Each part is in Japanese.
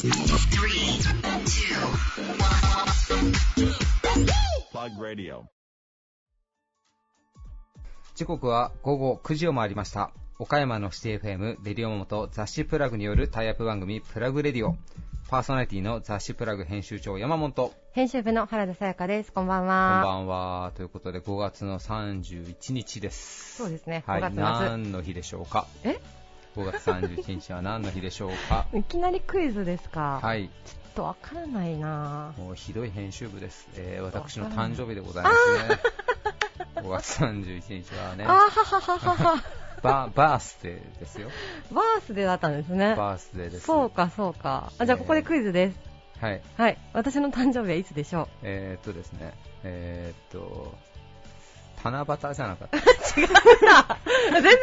Three, two, Plug Radio. 時刻は午後9時を回りました。岡山のシティ FM レディオモモと雑誌プラグによるタイアップ番組プラグレディオ。パーソナリティの雑誌プラグ編集長山本。こ編集部の原田さやかです。こんばんんは。ばんは。ということで5月の31日です。そうですね、はい。5月末。何の日でしょうか？え？?5 月31日は何の日でしょうか？いきなりクイズですか？はい。ちょっとわからないなもうひどい編集部です。えー、私の誕生日でございますね。5月31日はね、あーははははは。ババースデーですよ。バースデーだったんですね。バースデーです。そうか、そうか。あじゃあ、ここでクイズです。はい。はい。私の誕生日はいつでしょえー、っとですね、えー、っと、七夕じゃなかった。う 違うな全然違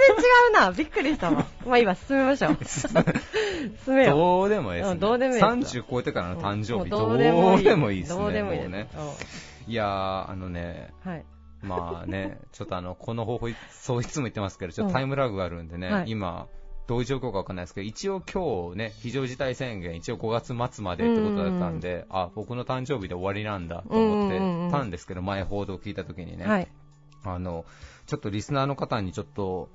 うなびっくりしたわ。まあいいわ、進めましょう。進めよう。どうでもいいです、ね。うんどうでもいいです30超えてからの誕生日、もどううでもいい。ですね。どうでもいいね。うんいやー、あのね、はい。まあね、ちょっとあの、この方法、そういつも言ってますけど、ちょっとタイムラグがあるんでね、はい今、どういう状況かわかんないですけど、一応今日ね、非常事態宣言、一応5月末までってことだったんで、あ、僕の誕生日で終わりなんだと思ってたんですけど、前報道を聞いた時にね、はい。あの、ちょっとリスナーの方にちょっと、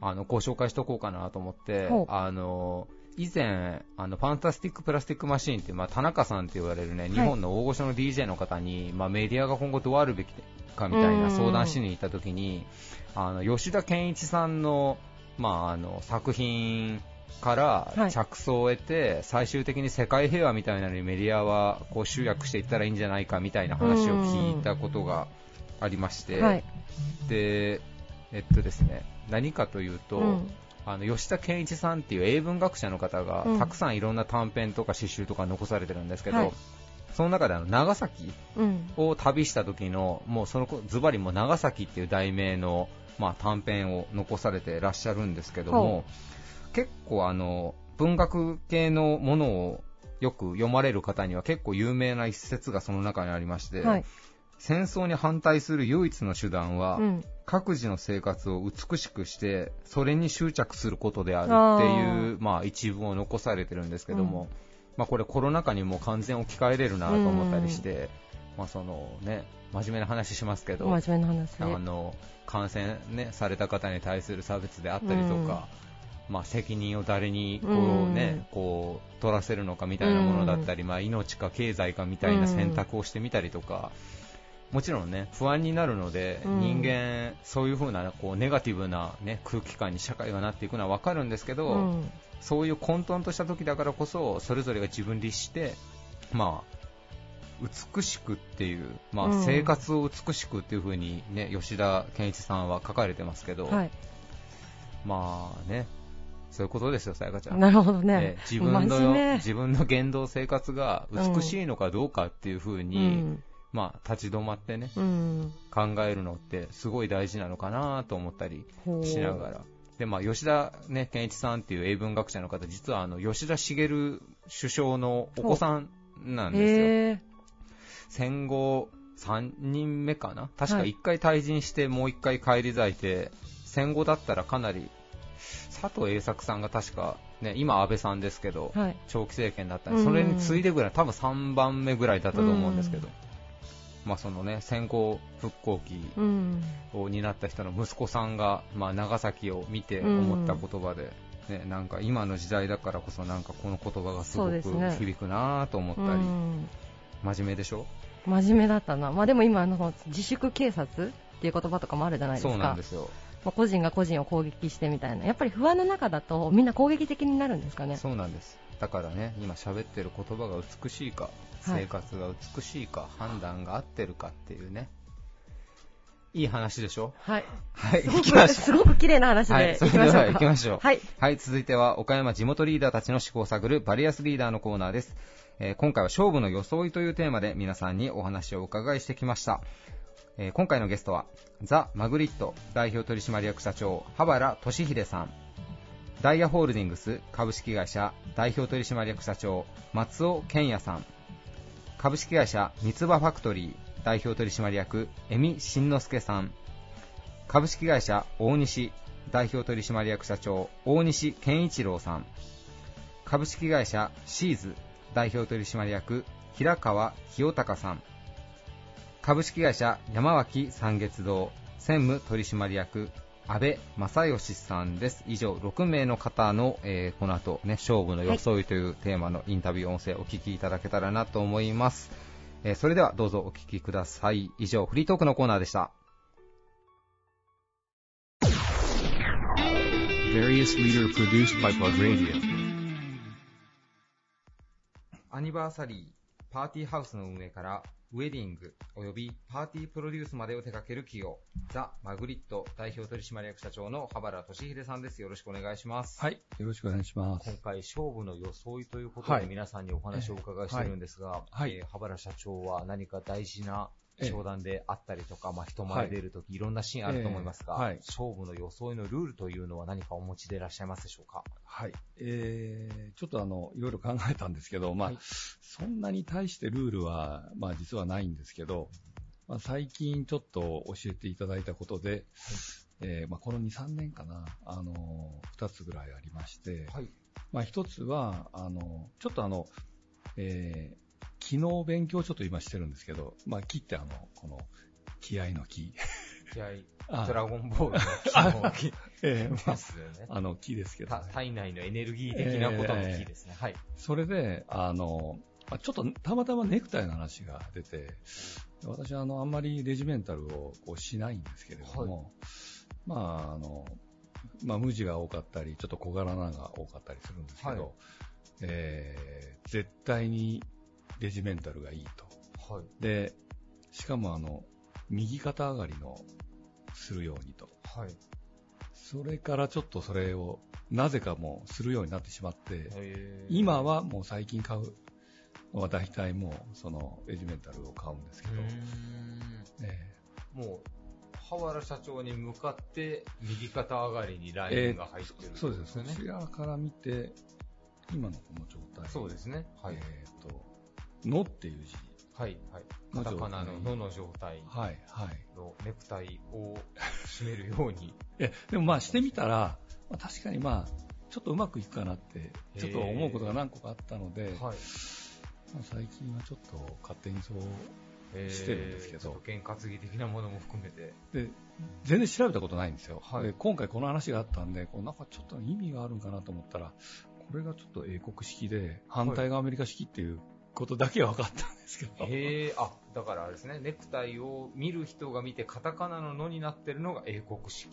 あの、ご紹介しておこうかなと思ってあの、以前、あの、ファンタスティックプラスティックマシーンってまあ、田中さんって言われるね、日本の大御所の DJ の方に、まあ、メディアが今後どうあるべきかみたいな相談しに行った時に、あの、吉田健一さんの、まあ、あの、作品からはい。着想を得て、最終的に世界平和みたいなのにメディアはこう集約していったらいいんじゃないかみたいな話を聞いたことがありまして、はい。で、えっとですね、何かというと、うんあの吉田健一さんっていう英文学者の方が、うんたくさんいろんな短編とか詩集とか残されてるんですけど、はいその中であの長崎うん。を旅した時の、もうそのズバリもう長崎っていう題名の、まあ、短編を残されてらっしゃるんですけどもほ、結構あの文学系のものをよく読まれる方には結構有名な一節がその中にありまして、はい。戦争に反対する唯一の手段は、うん。各自の生活を美しくしてそれに執着することであるっていうまあ、一文を残されてるんですけども、まあ、これコロナ禍にも完全置き換えれるなと思ったりして、まあそのね、真面目な話しますけど、真面目な話。あの感染、ね、された方に対する差別であったりとか、まあ、責任を誰にこう、ねこう取らせるのかみたいなものだったり、まあ、命か経済かみたいな選択をしてみたりとか、もちろんね不安になるので、うん人間、そういう風なこうネガティブな、ね、空気感に社会がなっていくのは分かるんですけど、うん。そういう混沌とした時だからこそそれぞれが自分律して、まあ、美しくっていう、まあうん生活を美しくっていう風にね吉田健一さんは書かれてますけど、はい。まあねそういうことですよ、さやかちゃん。なるほどえねえ。自分の目自分の言動生活が美しいのかどうかっていう風に、うんまあ立ち止まってねうん。考えるのってすごい大事なのかなと思ったりしながら。で、まあ、吉田、ね、健一さんっていう英文学者の方、実はあの、吉田茂首相のお子さんなんですよ。戦後3人目かな？確かはい1回退陣してもう1回返り咲いて、戦後だったらかなり、佐藤栄作さんが確か、ね、今安倍さんですけど、はい。長期政権だったんで、うんそれに次いでぐらい、多分3番目ぐらいだったと思うんですけど、まあそのね、戦後復興期うん。を担った人の息子さんが、まあ、長崎を見て思った言葉で、ね、なんか今の時代だからこそなんかこの言葉がすごく響くなと思ったり、うん真面目でしょ？真面目だったな。まあでも今、あの、自粛警察っていう言葉とかもあるじゃないですか。そうなんですよ。まあ個人が個人を攻撃してみたいな。やっぱり不安の中だとみんな攻撃的になるんですかね。そうなんです。だからね、今喋ってる言葉が美しいか、はい生活が美しいか、判断が合ってるかっていうね、いい話でしょ？はい。はい、すごく、行きましょすごく綺麗な話う。はでい、それでは行きましょうか。行きましょう。はい。はい、続いては岡山地元リーダーたちの思考を探るバリアスリーダーのコーナーです。えー今回は勝負の装いというテーマで皆さんにお話をお伺いしてきました。えー今回のゲストは、ザ・マグリット代表取締役社長、羽原俊秀さん。ダイヤホールディングス株式会社代表取締役社長、松尾健也さん。株式会社三つ葉ファクトリー代表取締役、江見慎之介さん。株式会社大西代表取締役社長大西健一郎さん株式会社シーズ代表取締役平川清隆さん株式会社山脇三月堂専務取締役安倍正義さんです。以上6名の方の、えーこの後ね勝負の装いというテーマのインタビュー音声をお聞きいただけたらなと思います、えーそれではどうぞお聞きください。以上フリートークのコーナーでした.アニバーサリー、パーティーハウスの運営から、ウェディング、およびパーティープロデュースまでを手掛ける企業、ザ・マグリット代表取締役社長の羽原俊秀さんです。よろしくお願いします。はい、よろしくお願いします。今回、勝負の装いということで、はい皆さんにお話をお伺いしているんですが、はいえー羽原社長は何か大事なええ商談であったりとか、まあ、人前で出るとき、い。ろんなシーンあると思いますが、ええ。はい。勝負の装いのルールというのは何かお持ちでいらっしゃいますでしょうか？はい。えー、ちょっとあの、いろいろ考えたんですけど、まあ、はい。そんなに対してルールは、まあ実はないんですけど、まあ最近ちょっと教えていただいたことで、えーまあこの2、3年かな、あの、2つぐらいありまして、はい。まあ一つは、あの、ちょっとあの、えー、昨日勉強ちょっと今してるんですけど、まあ木ってあの、この、気合の木。気合 あドラゴンボールの木の木 えですよね。あの木ですけど、た体内のエネルギー的なことの木ですね。はい。それで、あの、まあちょっとたまたまネクタイの話が出て、私はあの、あんまりレジメンタルをこうしないんですけれども、まあ、あの、まあ、無地が多かったり、ちょっと小柄なのが多かったりするんですけど、はいえー絶対にレジメンタルがいいと。はい。で、しかもあの、右肩上がりのするようにと。はい。それからちょっとそれを、なぜかもうするようになってしまって、えー今はもう最近買うのは大体もうそのレジメンタルを買うんですけど、うーもう、羽原社長に向かって、右肩上がりにラインが入ってる、ーそうですね。ねそ。ちらから見て、今のこの状態。そうですね。はい。えっ、と、のっていう字。はい。はい。カタカナののの状態はい、はい。のネクタイを締めるように。え、でもまあしてみたら、まあ、確かにまあ、ちょっとうまくいくかなって、ちょっと思うことが何個かあったので、はい。まあ、最近はちょっと勝手にそうえーしてるんですけどちょっと験担ぎ的なものも含めて。で、全然調べたことないんですよ。はいで今回この話があったんで、こうなんかちょっと意味があるんかなと思ったら、これがちょっと英国式で、反対がアメリカ式っていうことだけは分かったんですけど。へえ、あ、だからあれですね、ネクタイを見る人が見て、カタカナののになってるのが英国式。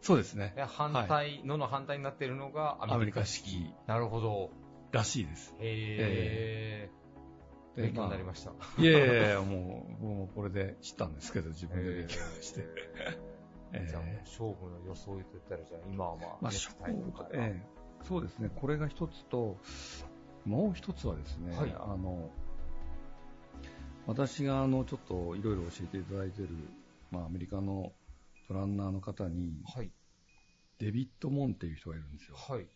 そうですね。で反対、のの反対になってるのがアアメリカ式。カ式なるほど。らしいです。へえ、勉強になりました。いやいやいや、もう、もうこれで知ったんですけど、自分で勉強して。えーじゃあもう勝負の装いといったら、じゃあ今はまあ、まあ、ネクタイとか、ええそうですね、これが一つと、もう一つはですね、はいあの私があのちょっといろいろ教えていただいている、まあ、アメリカのトランナーの方に、はい、デビッド・モンっていう人がいるんですよ。はい、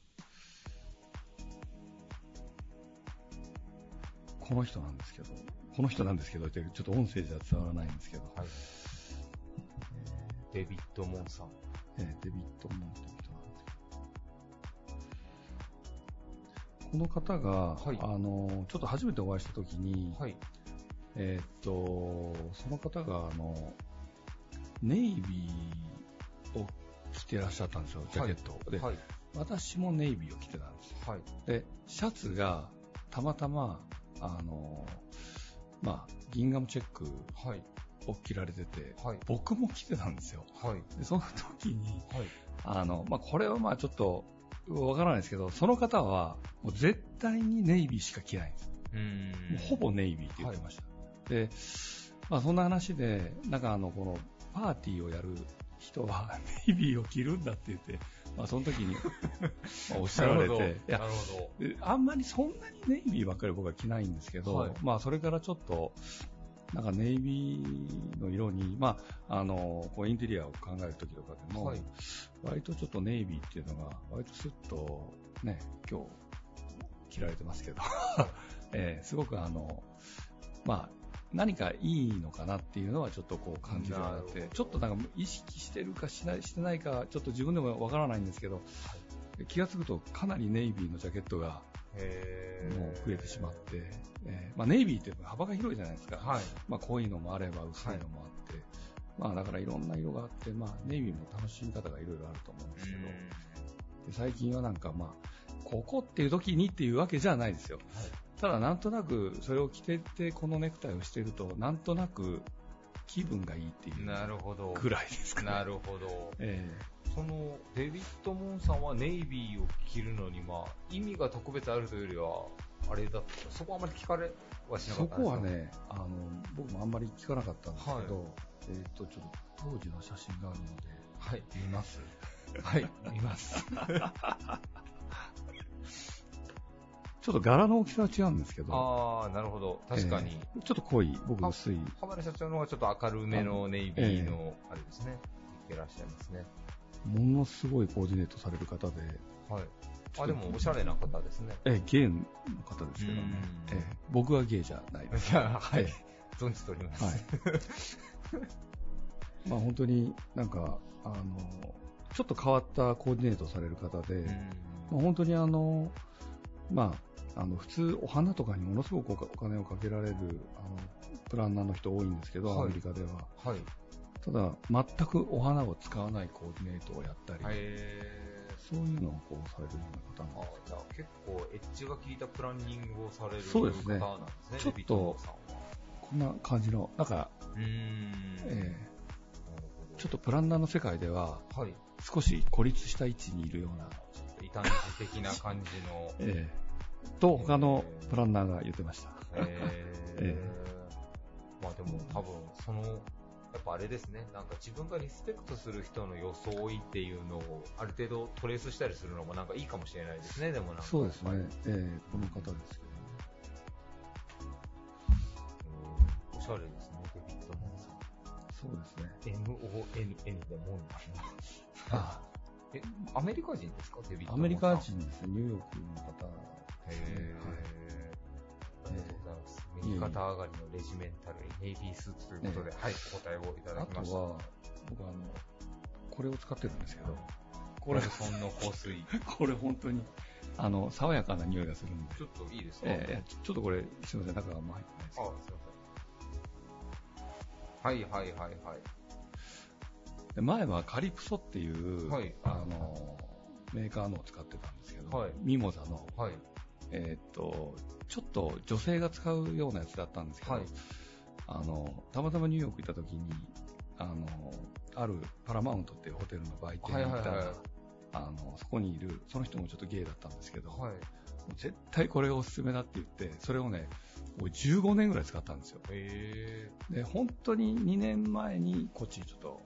この人なんですけど、この人なんですけどちょっと音声じゃ伝わらないんですけど、はい。デビッド・モンさん。えーデビッド・モンっていうこの方が、はいあのちょっと初めてお会いしたときに、はい、えーっと、その方が、あの、ネイビーを着てらっしゃったんですよ、ジャケットを。で、はい、私もネイビーを着てたんですよ。はい、で、シャツが、たまたま、あの、まあ、ギンガムチェックはい、を着られてて、はい、僕も着てたんですよ。はい、で、その時に、はい。あの、まあ、これはまあちょっと、わからないですけど、その方は、もう絶対にネイビーしか着ないんです。うーんほぼネイビーって言ってました。で、まあそんな話で、なんかあの、この、パーティーをやる人は、ネイビーを着るんだって言って、まあその時に、まあ おっしゃられて、いやあんまりそんなにネイビーばっかり僕は着ないんですけど、はい。まあそれからちょっと、なんかネイビーの色に、まあ、あの、こうインテリアを考える時とかでも、はい。割とちょっとネイビーっていうのが、割とスッと、ね、今日、着られてますけど、えーすごくあの、まあ、何かいいのかなっていうのはちょっとこう感じるようになってちょっとなんか意識してるかしないしてないか、ちょっと自分でもわからないんですけど、気がつくとかなりネイビーのジャケットがもう増えてしまって、えーまあ、ネイビーって幅が広いじゃないですか。はい。まあ、濃いのもあれば薄いのもあって、まあ、だからいろんな色があって、まあ、ネイビーも楽しみ方がいろいろあると思うんですけど、で最近はなんかまあ、ここっていう時にっていうわけじゃないですよ。ただなんとなくそれを着ててこのネクタイをしてると、なんとなく気分がいいっていうなるほど。ぐらいですかね。なるほど。えそのデビッド・モンさんはネイビーを着るのに、まあ、意味が特別あるというよりは、あれだったそこはあまり聞かれはしえなかったそこは、ね、あの、僕もあんまり聞かなかったんですけど、はいえっ、と、ちょっと当時の写真があるので、はい、見ます？はい、見ます。ちょっと柄の大きさは違うんですけど、ああ、なるほど。確かに。ええちょっと濃い、僕薄い。浜田社長の方がちょっと明るめのネイビーの、あれですね。いらっしゃいますね。ものすごいコーディネートされる方で、はい。あ、でもおしゃれな方ですね。ええゲイの方ですけどね、うんええ僕はゲイじゃないです。いや、はいえ。存じております。はい。まあ本当になんか、あの、ちょっと変わったコーディネートされる方で、うんまあ、本当にあの、まあ、あの普通、お花とかにものすごくお金をかけられるあのプランナーの人多いんですけど、はいアメリカでは。はい。ただ、全くお花を使わないコーディネートをやったり、へそういうのをこうされるような方あなんですじゃあ結構エッジが効いたプランニングをされる方なんですね、ちょっと。こんな感じの、なんか、うーん。えちょっとプランナーの世界では。はい。少し孤立した位置にいるような、異端児的な感じの。えーと他のプランナーが言ってました。えーえまあでも多分その、やっぱあれですね、なんか自分がリスペクトする人の装いっていうのをある程度トレースしたりするのもなんかいいかもしれないですね、でもなんか。そうですね。えーこの方ですけどね。うんおしゃれですね、デビッド・モンさん。そうですね。M-O-N-N でモンなんだ。あ え、アメリカ人ですか、デビッド・アメリカモンさん。人ですね、ニューヨークの方。へーありがとうございます。右肩上がりのレジメンタルにネイビースーツということで、はい、お答えをいただあきました。とは、僕あの、これを使ってるんですけど、これ、そんな香水。これ本当に、あの、爽やかな匂いがするんで。ちょっといいですか？えーちょっとこれ、すみません、中があんま入ってないですあ、けどすいません。はいはいはいはい。で前はカリプソっていう、はいあの、メーカーのを使ってたんですけど、はいミモザの、はい。えーっと、ちょっと女性が使うようなやつだったんですけど、はいあの、たまたまニューヨーク行った時に、あの、あるパラマウントっていうホテルの売店に行ったら、はいはいはいあの、そこにいる、その人もちょっとゲイだったんですけど、はい。絶対これがおすすめだって言って、それをね、もう15年ぐらい使ったんですよ。えで、本当に2年前にこっちにちょっと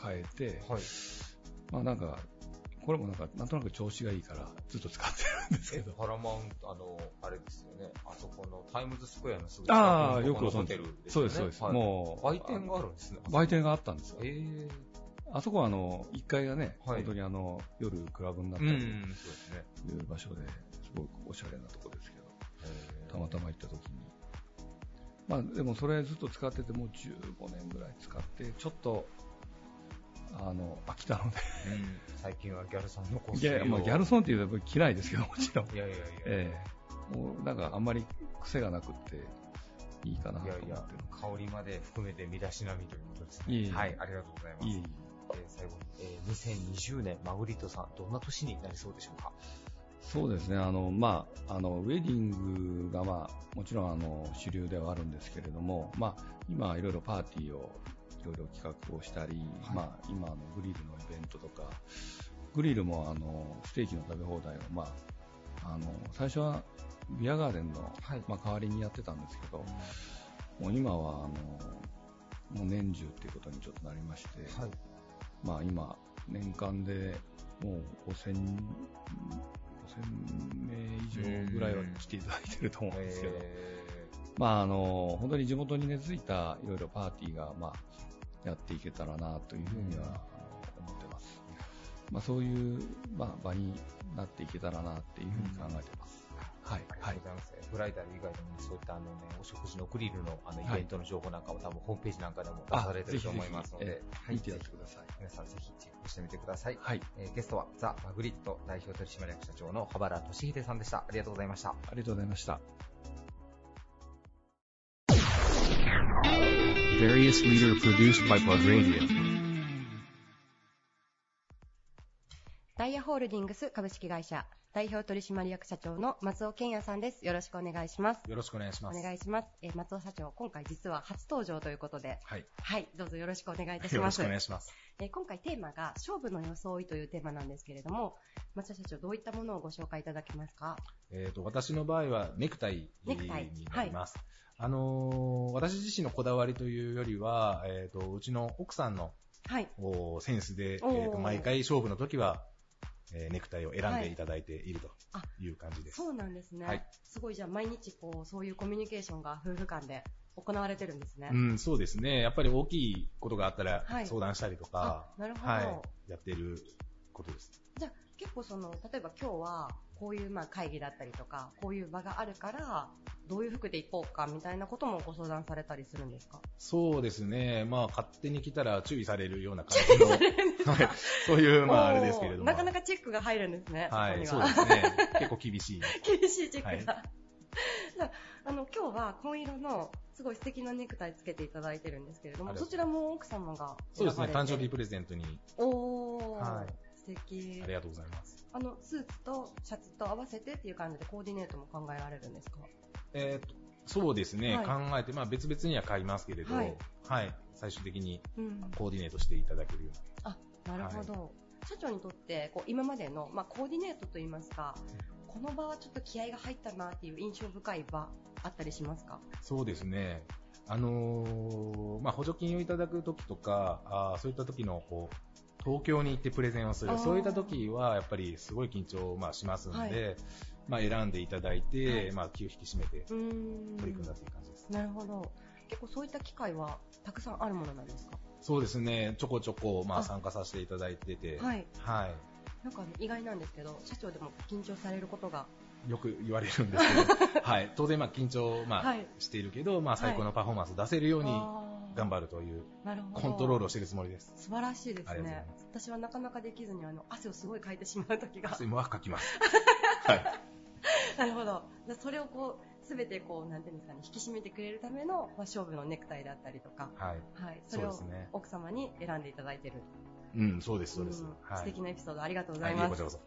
変えて、ー、はい。まあなんか、これもなんか、なんとなく調子がいいからずっと使ってるんですけえ、ど。パラマウント、あの、あれですよね。あそこのタイムズスクエアのすぐああ、近くのよくご存知ホテルですよね。そうです、そうです。はいもう、売店があるんですね。売店があったんですよ。えー、あそこはあの、1階がね、はい本当にあの、夜クラブになっうん、たりそうですね。いう場所で、すごくおしゃれなとこですけど、えーたまたま行った時に。まあでもそれずっと使っててもう15年ぐらい使って、ちょっと、あの、飽きたので。うん、最近はギャルソンの香い水をや、まあギャルソンっていうと着ないですけど、もちろん。いやいやいや。ええもうなんかあんまり癖がなくっていいかなといやいや思ってる、香りまで含めて身だしなみということですね。いえいえはい、ありがとうございます。いい。えー最後に、えー2020年、マグリットさん、どんな年になりそうでしょうか？そうですね、あの、まあ、あの、ウェディングが、まあ、もちろん、あの、主流ではあるんですけれども、まあ、今、いろいろパーティーを、いろいろ企画をしたり、はい。まあ、今、あの、グリルのイベントとか、グリルも、あの、ステーキの食べ放題を、まあ、あの、最初は、ビアガーデンの、はい。まあ、代わりにやってたんですけど、もう今は、あの、もう年中っていうことにちょっとなりまして、はい。まあ今、年間でもう5000、5000名以上ぐらいは来ていただいてると思うんですけど、えまああの、本当に地元に根付いたいろいろパーティーが、まあ、やっていけたらなというふうには、あの思ってます。まあそういう、まあ場になっていけたらなっていうふうに考えてます。はい。ー、あはいりがとうございます。ブライダル以外でも、そういったあの、ね、お食事のグリルのあのイはいベントの情報なんかも多分ホームページなんかでも出されてると思いますので、ぜひぜひえー見てやってください。皆さんぜひチェックしてみてください。はい。えーゲストはザ・マグリット代表取締役社長の羽原俊秀さんでした。ありがとうございました。ありがとうございました。Various leader produced by Plug Radio. ダイヤホールディングス株式会社代表取締役社長の松尾健也さんです。よろしくお願いします。よろしくお願いします。お願いします。えー松尾社長、今回実は初登場ということで、はい。はい、どうぞよろしくお願いいたしよろします。くお願いします。えー今回テーマが勝負の装いというテーマなんですけれども、松尾社長、どういったものをご紹介いただけますか？えっ、と、私の場合はネクタイネクタイになります。あのー私自身のこだわりというよりは、えっ、と、うちの奥さんのはい。おセンスで、えおーーと毎回勝負の時は、えーネクタイを選んでいただいているとあいう感じです。そうなんですね。はいすごいじゃあ毎日こう、そういうコミュニケーションが夫婦間で行われてるんですね。うん、そうですね。やっぱり大きいことがあったらはい相談したりとか、あなるほどはい、やってることです。じゃあ結構その、例えば今日はこういうまあ会議だったりとか、こういう場があるから、どういう服で行こうかみたいなこともご相談されたりするんですか？そうですね。まあ、勝手に来たら注意されるような感じの、はいそういう、まあ、あれですけれども。なかなかチェックが入るんですね。はい、そそうですね。結構厳しい。厳しいチェックが。じゃああの、今日は紺色のすごい素敵なネクタイつけていただいてるんですけれども、そちらも奥様がそうですね。誕生日プレゼントにおー、はい素敵ありがとうございます。あの、スーツとシャツと合わせてっていう感じでコーディネートも考えられるんですか？えーとそうですね、はい考えて、まあ別々には買いますけれど、ははいい、最終的にうん。コーディネートしていただけるようあ、なるほど。社長にとって、こう、今までの、まあ、コーディネートといいますか、この場はちょっと気合が入ったなっていう印象深い場、あったりしますか？な。そうですね。あのーまあ補助金をいただくときとか、あーそういった時の、こう、東京に行ってプレゼンをする、そういった時はやっぱりすごい緊張、まあ、しますんで、はい。まあ選んでいただいて、はい。まあ気を引き締めて。取り組んだという感じです。なるほど。結構そういった機会はたくさんあるものなんですか？そうですね、ちょこちょこ、まああ。参加させていただいてて、はい。はい。なんか意外なんですけど、社長でも緊張されることが？よく言われるんですけど、はい、当然まあ緊張、まあはい。しているけど、まあ最高のパフォーマンスを出せるように頑る。張るという。コントロールをしているつもりです。素晴らしいですねま。私はなかなかできずに、あの、汗をすごいかいてしまう時が。汗もはかきます。はい。なるほど。それをこう、すべてこう、なんていうんですかね、引き締めてくれるための、まあ、勝負のネクタイだったりとか、はい。はい。それを奥様に選んでいただいてる。うん、そうです、そうです。んはい。素敵なエピソードありがとうござはいい、ます。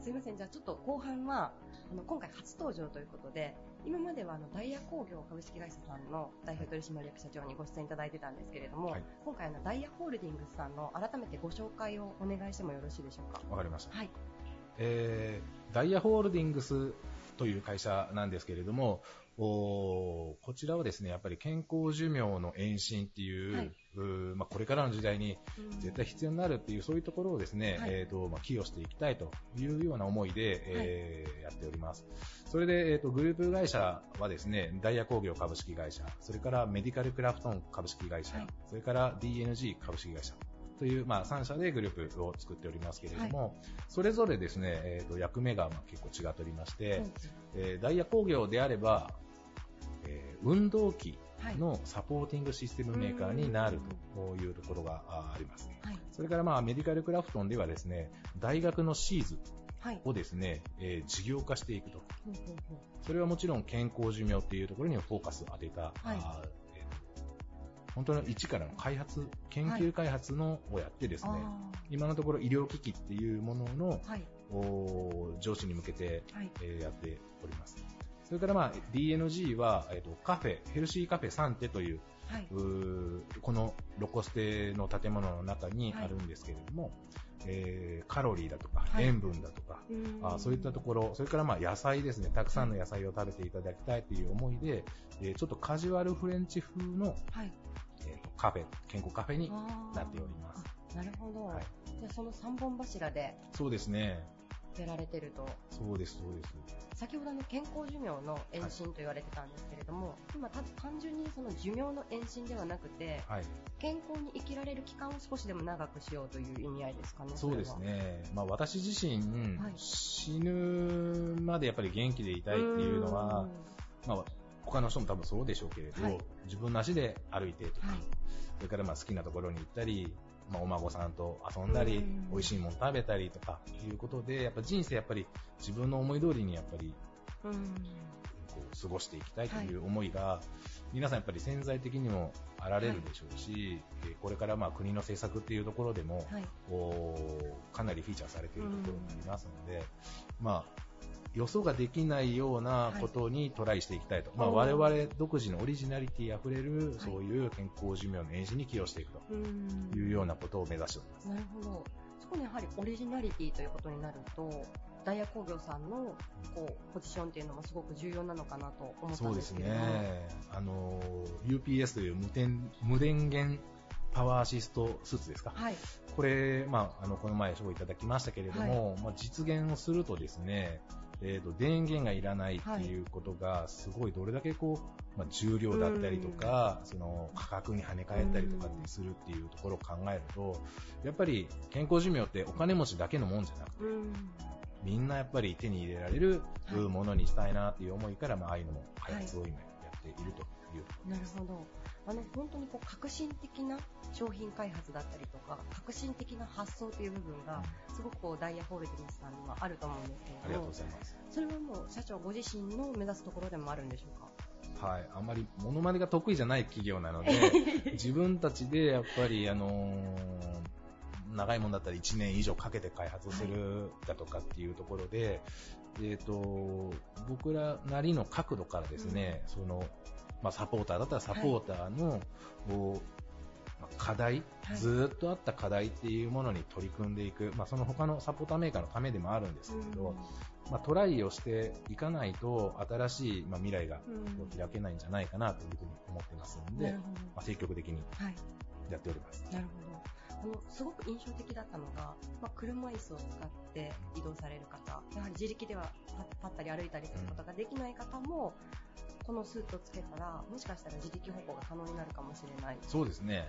すいません、じゃあちょっと後半は、あの、今回初登場ということで、今まではあの、ダイヤ工業株式会社さんの代表取締役社長にご出演いただいてたんですけれども、はい今回あの、ダイヤホールディングスさんの改めてご紹介をお願いしてもよろしいでしょうか？わかりました。はい。えー、ダイヤホールディングスという会社なんですけれども、おーこちらはですね、やっぱり健康寿命の延伸っていう、はいまあ、これからの時代にうん。絶対必要になるっていう、そういうところをですね、はい。えーとまあ、寄与していきたいというような思いで、えーやっております。それで、えーと、グループ会社はですね、ダイヤ工業株式会社、それからメディカルクラフトン株式会社、はい。それから DNG 株式会社という、まあ、3社でグループを作っておりますけれども、それぞれですね、えーと役目がまあ結構違っておりまして、うんえーダイヤ工業であれば、えー運動器はい。のサポーティングシステムメーカーになるというところがああります。はい。それからまあメディカルクラフトンではですね、大学のシーズはい。をですね、えー事業化していくと。それはもちろん健康寿命っていうところにフォーカスを当てた、あーえー本当の一からの開発、研究開発のをやってですね、あ今のところ医療機器っていうものの上司に向けて、はい。えーやっております。それからまあ DNG は、えーとカフェ、ヘルシーカフェサンテというはい。うーこのロコステの建物の中にあるんですけれども、えーカロリーだとか、はい塩分だとか、あそういったところ、それからまあ野菜ですね、たくさんの野菜を食べていただきたいという思いで、えーちょっとカジュアルフレンチ風の、はい。えーとカフェ、健康カフェになっております。あなるほど。はいじゃあその3本柱でそうですね。出られてると、そうです、そうです。先ほどあの健康寿命の延伸と言われてたんですけれども、今た単純にその寿命の延伸ではなくて、はい。健康に生きられる期間を少しでも長くしようという意味合いですかね。そうですね。まあ私自身、はい死ぬまでやっぱり元気でいたいっていうのは、まあ、他の人も多分そうでしょうけれど、はい自分の足で歩いてとか、はいそれからまあ好きなところに行ったり、まあ、お孫さんと遊んだり、うん。美味しいもの食べたりとかいうことで、やっぱ人生やっぱり自分の思い通りにやっぱりうん。こう過ごしていきたいとい。う思いが、皆さんやっぱり潜在的にもあられるでしょうし、えーこれからまあ国の政策っていうところでも、かなりフィーチャーされているところもありますので、まあ、予想ができないようなことにトライしていきたいと、まあ、お我ー々独自のオリジナリティあふれる、そういう健康寿命の延伸に寄与していくとうんいうようなことを目指しております。なるほど。そこにやはりオリジナリティということになると、ダイヤ工業さんのこうポジションっていうのもすごく重要なのかなと思ったんですけれども。ね。あの、UPS という無電無電源パワーアシストスーツですか。はい。これ、まあ、あの、この前、賞をいただきましたけれども、まあ、実現をするとですね、えっ、と、電源がいらないっていうことが、すごいどれだけこう、まあ、重量だったりとか、その、価格に跳ね返ったりとかってするっていうところを考えると、やっぱり健康寿命ってお金持ちだけのもんじゃなくて、うん。みんなやっぱり手に入れられるはいものにしたいなっていう思いから、まあ、ああいうのも開発を今やっているという。なるほど。あの、本当にこう、革新的な商品開発だったりとか、革新的な発想という部分が、すごくこう、ダイヤホールディングスさんにはあると思うんですけれども、ありがとうございます。それはもう、社長ご自身の目指すところでもあるんでしょうか？はい、あんまりモノマネが得意じゃない企業なので、自分たちでやっぱり、あのー長いもんだったら1年以上かけて開発するだとかっていうところで、えっ、と、僕らなりの角度からですね、その、まあ、サポーターだったらサポーターの、課題、はいずーっとあった課題っていうものに取り組んでいく、まあ、その他のサポーターメーカーのためでもあるんですけれど、まあ、トライをしていかないと新しい、まあ、未来が開けないんじゃないかなというふうに思ってますので、ま。あ、積極的にはい。やっております。なるほど。あの、すごく印象的だったのが、まあ、車椅子を使って移動される方、やはり自力では立立ったり歩いたりすることができない方も、このスーツをつけたら、もしかしたら自力歩行が可能になるかもしれない。そうですね。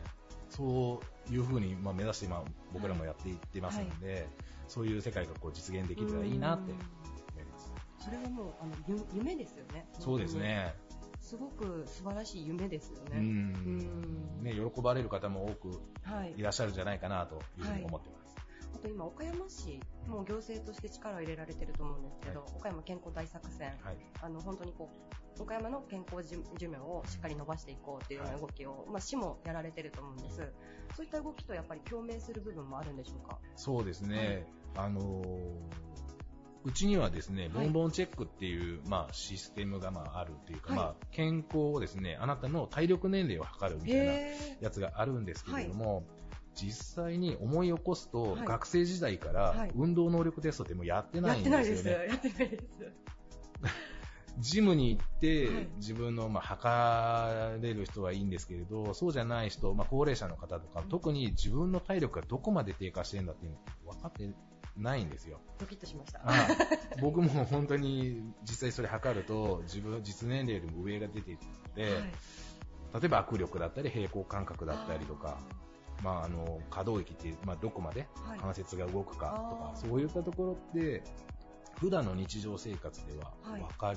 そういうふうに、まあ、目指して今僕らもやっていってますので、そういう世界がこう実現できたらいいなってうん思います。それはもう、あの、ゆ夢ですよね。そうですね。すごく素晴らしい夢ですよね。うん。うんね、喜ばれる方も多くはいい。らっしゃるんじゃないかなというふうに思ってます。あと今、岡山市、もう行政として力を入れられてると思うんですけど、は岡山健康大作戦、はい。あの、本当にこう、岡山の健康寿寿命をしっかり伸ばしていこうっていうような動きを、まあ、市もやられてると思うんです。そういった動きとやっぱり共鳴する部分もあるんでしょうか？そうですね。あのーうちにはですね、ボンボンチェックっていう、まあ、システムがまああるっていうか、はいまあ、健康をですね、あなたの体力年齢を測るみたいなへやつがあるんですけれども、実際に思い起こすと、はい学生時代かはいら運動能力テストってもうやってー。ないんやってないです。よね。やってないです。ジムに行って、はい自分の、まあ、測れる人はいいんですけれど、そうじゃない人、まあ、高齢者の方とか、特に自分の体力がどこまで低下してるんだっていうの分かってないんですよ。ドキッとしました。あ僕も本当に実際それ測ると、自分、実年齢よりも上が出ていて、はい。例えば握力だったり、平行感覚だったりとか、まあ、あの可動域っていう、まあ、どこまではい。関節が動くかとか、あーそういったところって、普段の日常生活でははい。分か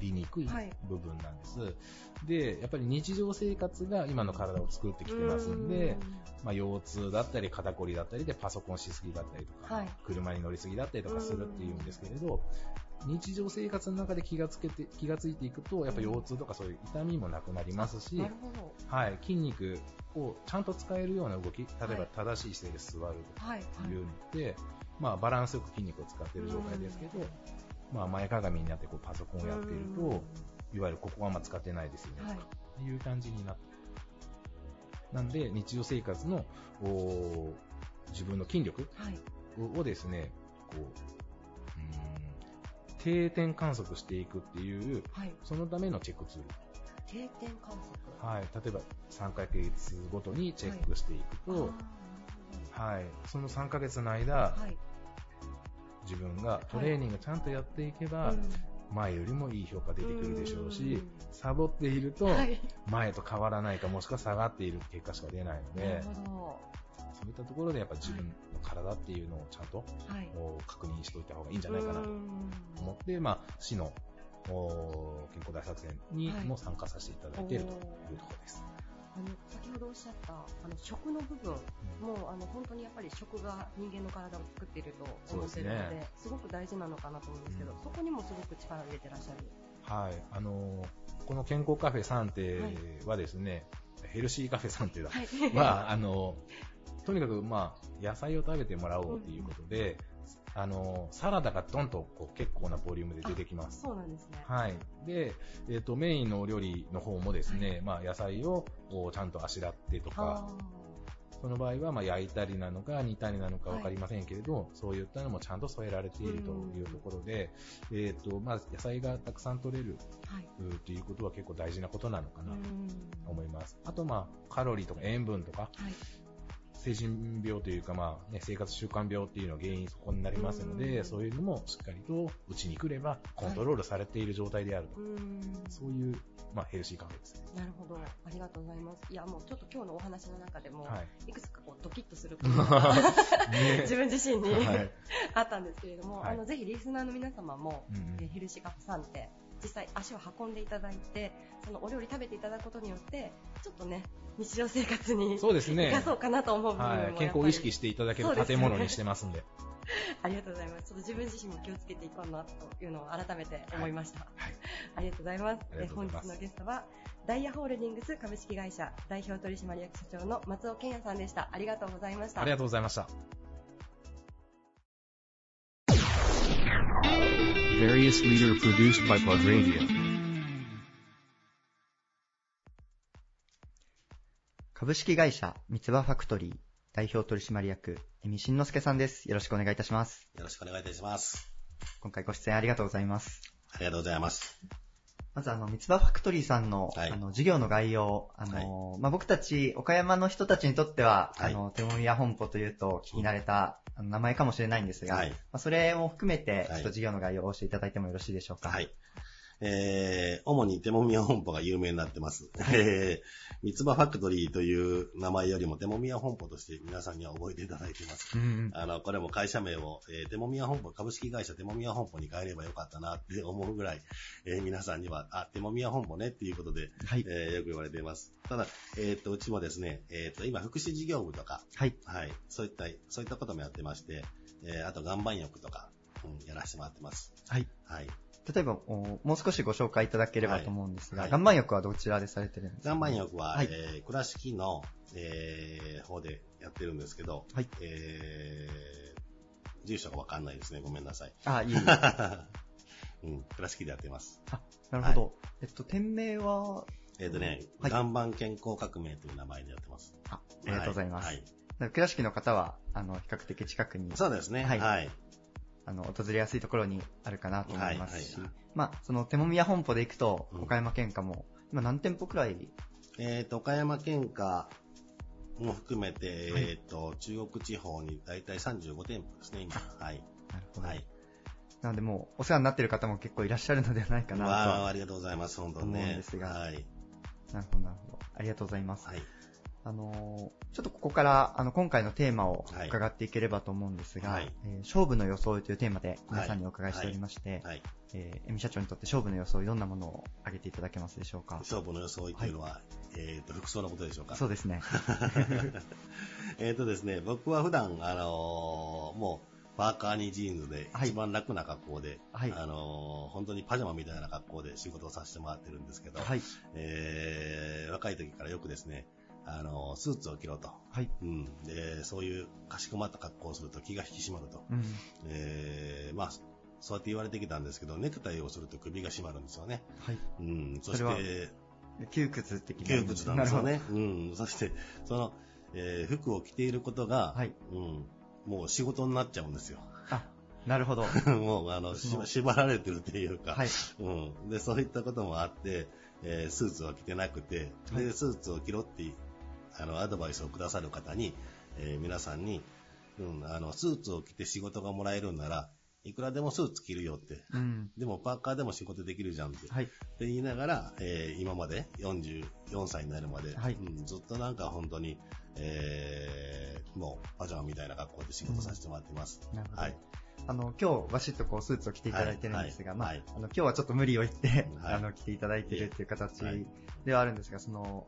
りにくいはい。部分なんです。で、やっぱり日常生活が今の体を作ってきてますんで、まあ、腰痛だったり肩こりだったりでパソコンしすぎだったりとか、はい。車に乗りすぎだったりとかするっていうんですけれど、日常生活の中で気がつけて、気がついていくと、やっぱ腰痛とかそういう痛みもなくなりますし。はい、筋肉をちゃんと使えるような動き、例えはい。ば正しい姿勢で座るはい。とい。うのって、まあバランスよく筋肉を使っている状態ですけど、まあ前かがみになってこうパソコンをやっていると、いわゆるここはあんま使ってないですよね、はい。という感じになってなんで日常生活のお自分の筋力はい。をですね、こう、うーん定点観測していくっていう、はい。そのためのチェックツール。定点観測？はい。例えば3ヶ月ごとにチェックしていくと、はい。その3ヶ月の間、はい。自分がトレーニングちゃんとやっていけば、うん。前よりもいい評価出てくるでしょうしうん、サボっていると、はい。前と変わらないか、もしくは下がっている結果しか出ないのなでそういったところでやっぱ自分の体っていうのをちゃんと確認しておいた方がいいんじゃないかなとうん。思って、まあ、市のお健康大作戦にはい。も参加させていただいているというところです。あの先ほどおっしゃったあの食の部分もあの本当にやっぱり食が人間の体を作っていると思っているのでねすごく大事なのかなと思うんですけど、うんそこにもすごく力を入れてらっしゃる。はい。あのーこの健康カフェサンテはですね、ヘルシーカフェサンテだ。はい。は、あのーとにかく、まあ、野菜を食べてもらおうということで、あのーサラダがドンとこう結構なボリュームで出てきます。そうなんですね。はい。で、えっ、と、メインのお料理の方もですね、まあ、野菜をちゃんとあしらってとか、あその場合は、まあ、焼いたりなのか、煮たりなのか分かりませんけれど、そういったのもちゃんと添えられているというところで、えっ、と、まあ、野菜がたくさん取れるーはい。ということは結構大事なことなのかなとうん思います。あと、まあ、カロリーとか塩分とか、はい。精神病というか、まあね、生活習慣病っていうのが原因そこになりますので、うんそういうのもしっかりとうちに来ればコントロールされている状態であると。うんそういう、まあ、ヘルシーカフェですね。なるほど。ありがとうございます。いや、もうちょっと今日のお話の中でも、はい。いくつかこうドキッとすることが ね 自分自身に、はい。あったんですけれども、はいあのぜひリスナーの皆様も、うんヘルシーカフェさんって実際足を運んでいただいてそのお料理食べていただくことによってちょっとね日常生活にそうですね。生かそうかなと思う部分もやっぱり、はい。健康を意識していただける建物にしてますんで。ありがとうございますちょっと自分自身も気をつけていこうなというのを改めて思いました、はい。ありがとうございますありがとうございますえー本日のゲストはダイヤホールディングス株式会社代表取締役社長の松尾健也さんでしたありがとうございましたありがとうございました。Various leader produced by Plug Radio. 株式会社三つ葉ファクトリー代表取締役、江見慎之介さんです。よろしくお願いいたします。よろしくお願いいたします。今回ご出演ありがとうございます。ありがとうございます。まずあの、三つ葉ファクトリーさんの、はいあの、事業の概要、あの、まあ、僕たち、岡山の人たちにとっては、はいあの、手もみや本舗というと聞き慣れた、名前かもしれないんですが、はいまあ、それも含めて、はいちょっと事業の概要を教えていただいてもよろしいでしょうか。はい。えー、主に手もみや本舗が有名になってます。えー、三つ葉ファクトリーという名前よりも手もみや本舗として皆さんには覚えていただいています。うんうん。あの、これも会社名を、えー、手もみや本舗、株式会社手もみや本舗に変えればよかったなって思うぐらい、えー皆さんには、あ、手もみや本舗ねっていうことで、はい。えーよく言われています。ただ、えっ、と、うちもですね、えっ、と、今、福祉事業部とか、はい。はい、そういった、そういったこともやってまして、えーあと、岩盤浴とか、うん、やらせてもらってます。はい。はい。例えば、おもう少しご紹介いただければはいと思うんですが、はい岩盤浴はどちらでされてるんですか？岩盤浴は、はいえー倉敷の、えー方でやってるんですけど、はいえー住所がわかんないですね。ごめんなさい。あ、いえいえ。うん、倉敷でやってます。なるほど。えっと、店名は、えっ、とね、はい岩盤健康革命という名前でやってます。あ、ありがとうございます。はい。倉敷の方は、あの、比較的近くに、そうですね。はいはい。あの、訪れやすいところにあるかなと思いますし、はいはいまあ、その手もみや本舗で行くと、うん岡山県下も、今何店舗くらい、えっ、と、岡山県下も含めて、はいえっ、と、中国地方にだいたい35店舗ですね、今。はい。なるほど。はい。なのでもう、お世話になっている方も結構いらっしゃるのではないかなとわあ、は。ありがとうございます、本当に思うんね。ですがはい。なるほど、なるほど。ありがとうございます。はい。あのーちょっとここから、あの、今回のテーマをはい伺っていければと思うんですが、はいえー勝負の装いというテーマで皆さんにお伺いしておりまして、はい。えー、エミ社長にとって勝負の装い、どんなものを挙げていただけますでしょうか？勝負の装いというのは、えっ、と、服装のことでしょうか？そうですね。えっとですね、僕は普段、あのーもう、パーカーにジーンズで、はい一番楽な格好で、はいあのー本当にパジャマみたいな格好で仕事をさせてもらってるんですけど、はい。えー若い時からよくですね、あのースーツを着ろと。はい。うん。で、そういうかしこまった格好をすると気が引き締まると。うん。えーまあ、そうやって言われてきたんですけど、ネクタイをすると首が締まるんですよね。はい。うん。そして、窮屈的な。窮屈なんですよね。うん。そして、その、えー服を着ていることが、はいうん。もう仕事になっちゃうんですよ。あ、なるほど。もう、あの、縛られてるっていうか、はい。うん。で、そういったこともあって、えースーツは着てなくて、はいで、スーツを着ろって、あの、アドバイスをくださる方に、えー皆さんに、うん、あの、スーツを着て仕事がもらえるんなら、いくらでもスーツ着るよって。うん。でもパーカーでも仕事できるじゃんって。はい。って言いながら、えー今まで44歳になるまで、はいうんずっとなんか本当に、えーもうパジャマみたいな格好で仕事させてもらってます。なるほど。はい。あの、今日バシッとこうスーツを着ていただいてるんですが、まあ、はいはいあの、今日はちょっと無理を言って、はいあの、着ていただいてるっていう形はいではあるんですが、その、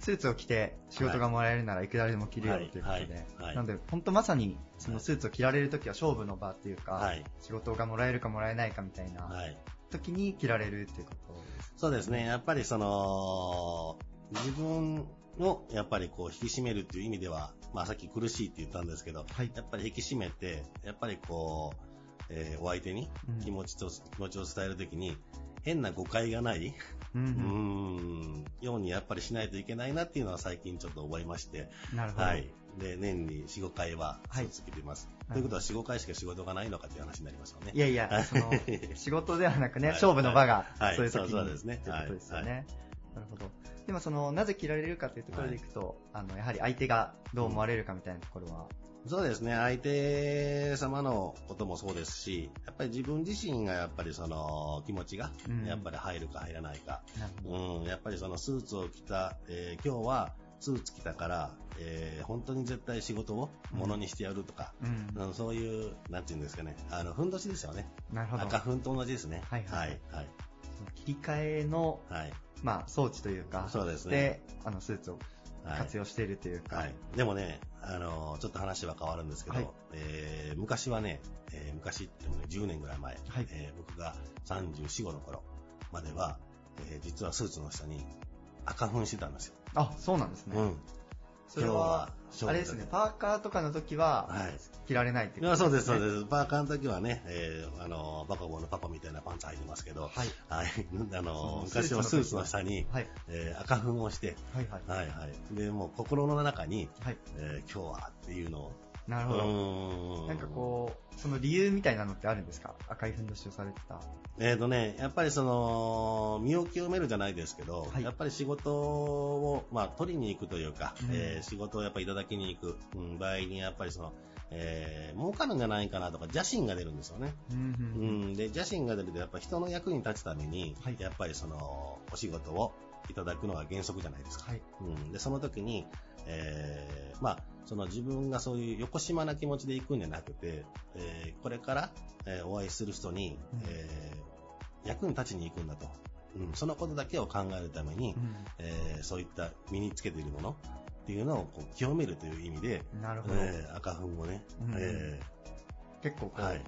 スーツを着て仕事がもらえるならいくらでも着るよということで、なので、本当まさに、そのスーツを着られるときは勝負の場っていうか、はい。仕事がもらえるかもらえないかみたいなはい。時に着られるっていうことです。そうですね。やっぱりその、自分をやっぱりこう引き締めるっていう意味では、まあさっき苦しいって言ったんですけど、はい。やっぱり引き締めて、やっぱりこう、えーお相手にうん。気持ちと、気持ちを伝えるときに、変な誤解がない、うんようにやっぱりしないといけないなっていうのは最近ちょっと覚えまして、うんなるほど。はい。で、年に4、5回ははい。スーツ着てます。はい。ということは4、5回しか仕事がないのかっていう話になりますよね。いやいや、その、仕事ではなくね、はい。勝負の場がはい、そういう時に、そうそうですね。ということですよね。はい。なるほど。でもその、なぜ着られるかというところでいくと、あの、やはり相手がどう思われるかみたいなところは、そうですね、相手様のこともそうですし、やっぱり自分自身がやっぱりその気持ちがうん、やっぱり入るか入らないか、なるほど。うん、やっぱりそのスーツを着た、えー今日はスーツ着たから、えー本当に絶対仕事をものにしてやるとか、うん。うんそういう、なんていうんですかね、あの、ふんどしですよね。なるほど。赤ふんと同じですね。はいはいはい。はい。切り替えの、はい。まあ、装置というか、そうですねで、あの、スーツをはい活用しているというか、はい。でもね、あの、ちょっと話は変わるんですけど、はいえー昔はね、えー昔ってもね、10年ぐらい前、はいえー僕が34、5の頃までは、えー実はスーツの下に赤粉してたんですよ。あ、そうなんですね。うん。それは、あれですね、パーカーとかの時は、はい。着られないっていやそうです、そうすね。です。パーカーの時はね、えーあの、バカボーのパパみたいなパンツ履いてますけど、はい。はい。あの昔はスーツの下に、はい。えー赤粉をして、はいはい。はいはい。で、もう心の中に、はい。えー今日はっていうのを、なるほど。どなんかこう、その理由みたいなのってあるんですか？赤いふんどしをされてた。えーとね、やっぱりその、身を清めるじゃないですけど、はい。やっぱり仕事を、まあ、取りに行くというか、うん。えー仕事をやっぱりいただきに行く、うん場合に、やっぱりその、えー儲かるんじゃないかなとか、邪心が出るんですよね。うんううん。ん、で、邪心が出ると、やっぱり人の役に立つために、はい。やっぱりその、お仕事をいただくのが原則じゃないですか。はい。うん、で、その時に、えーまあ、その自分がそういう横島な気持ちで行くんじゃなくて、えーこれから、えーお会いする人に、うんえー役に立ちに行くんだと。うん、そのことだけを考えるために、えーそういった身につけているものっていうのをこう清めるという意味で、うんなるほど。えー赤粉をね、うんえ結構こう、ーはい、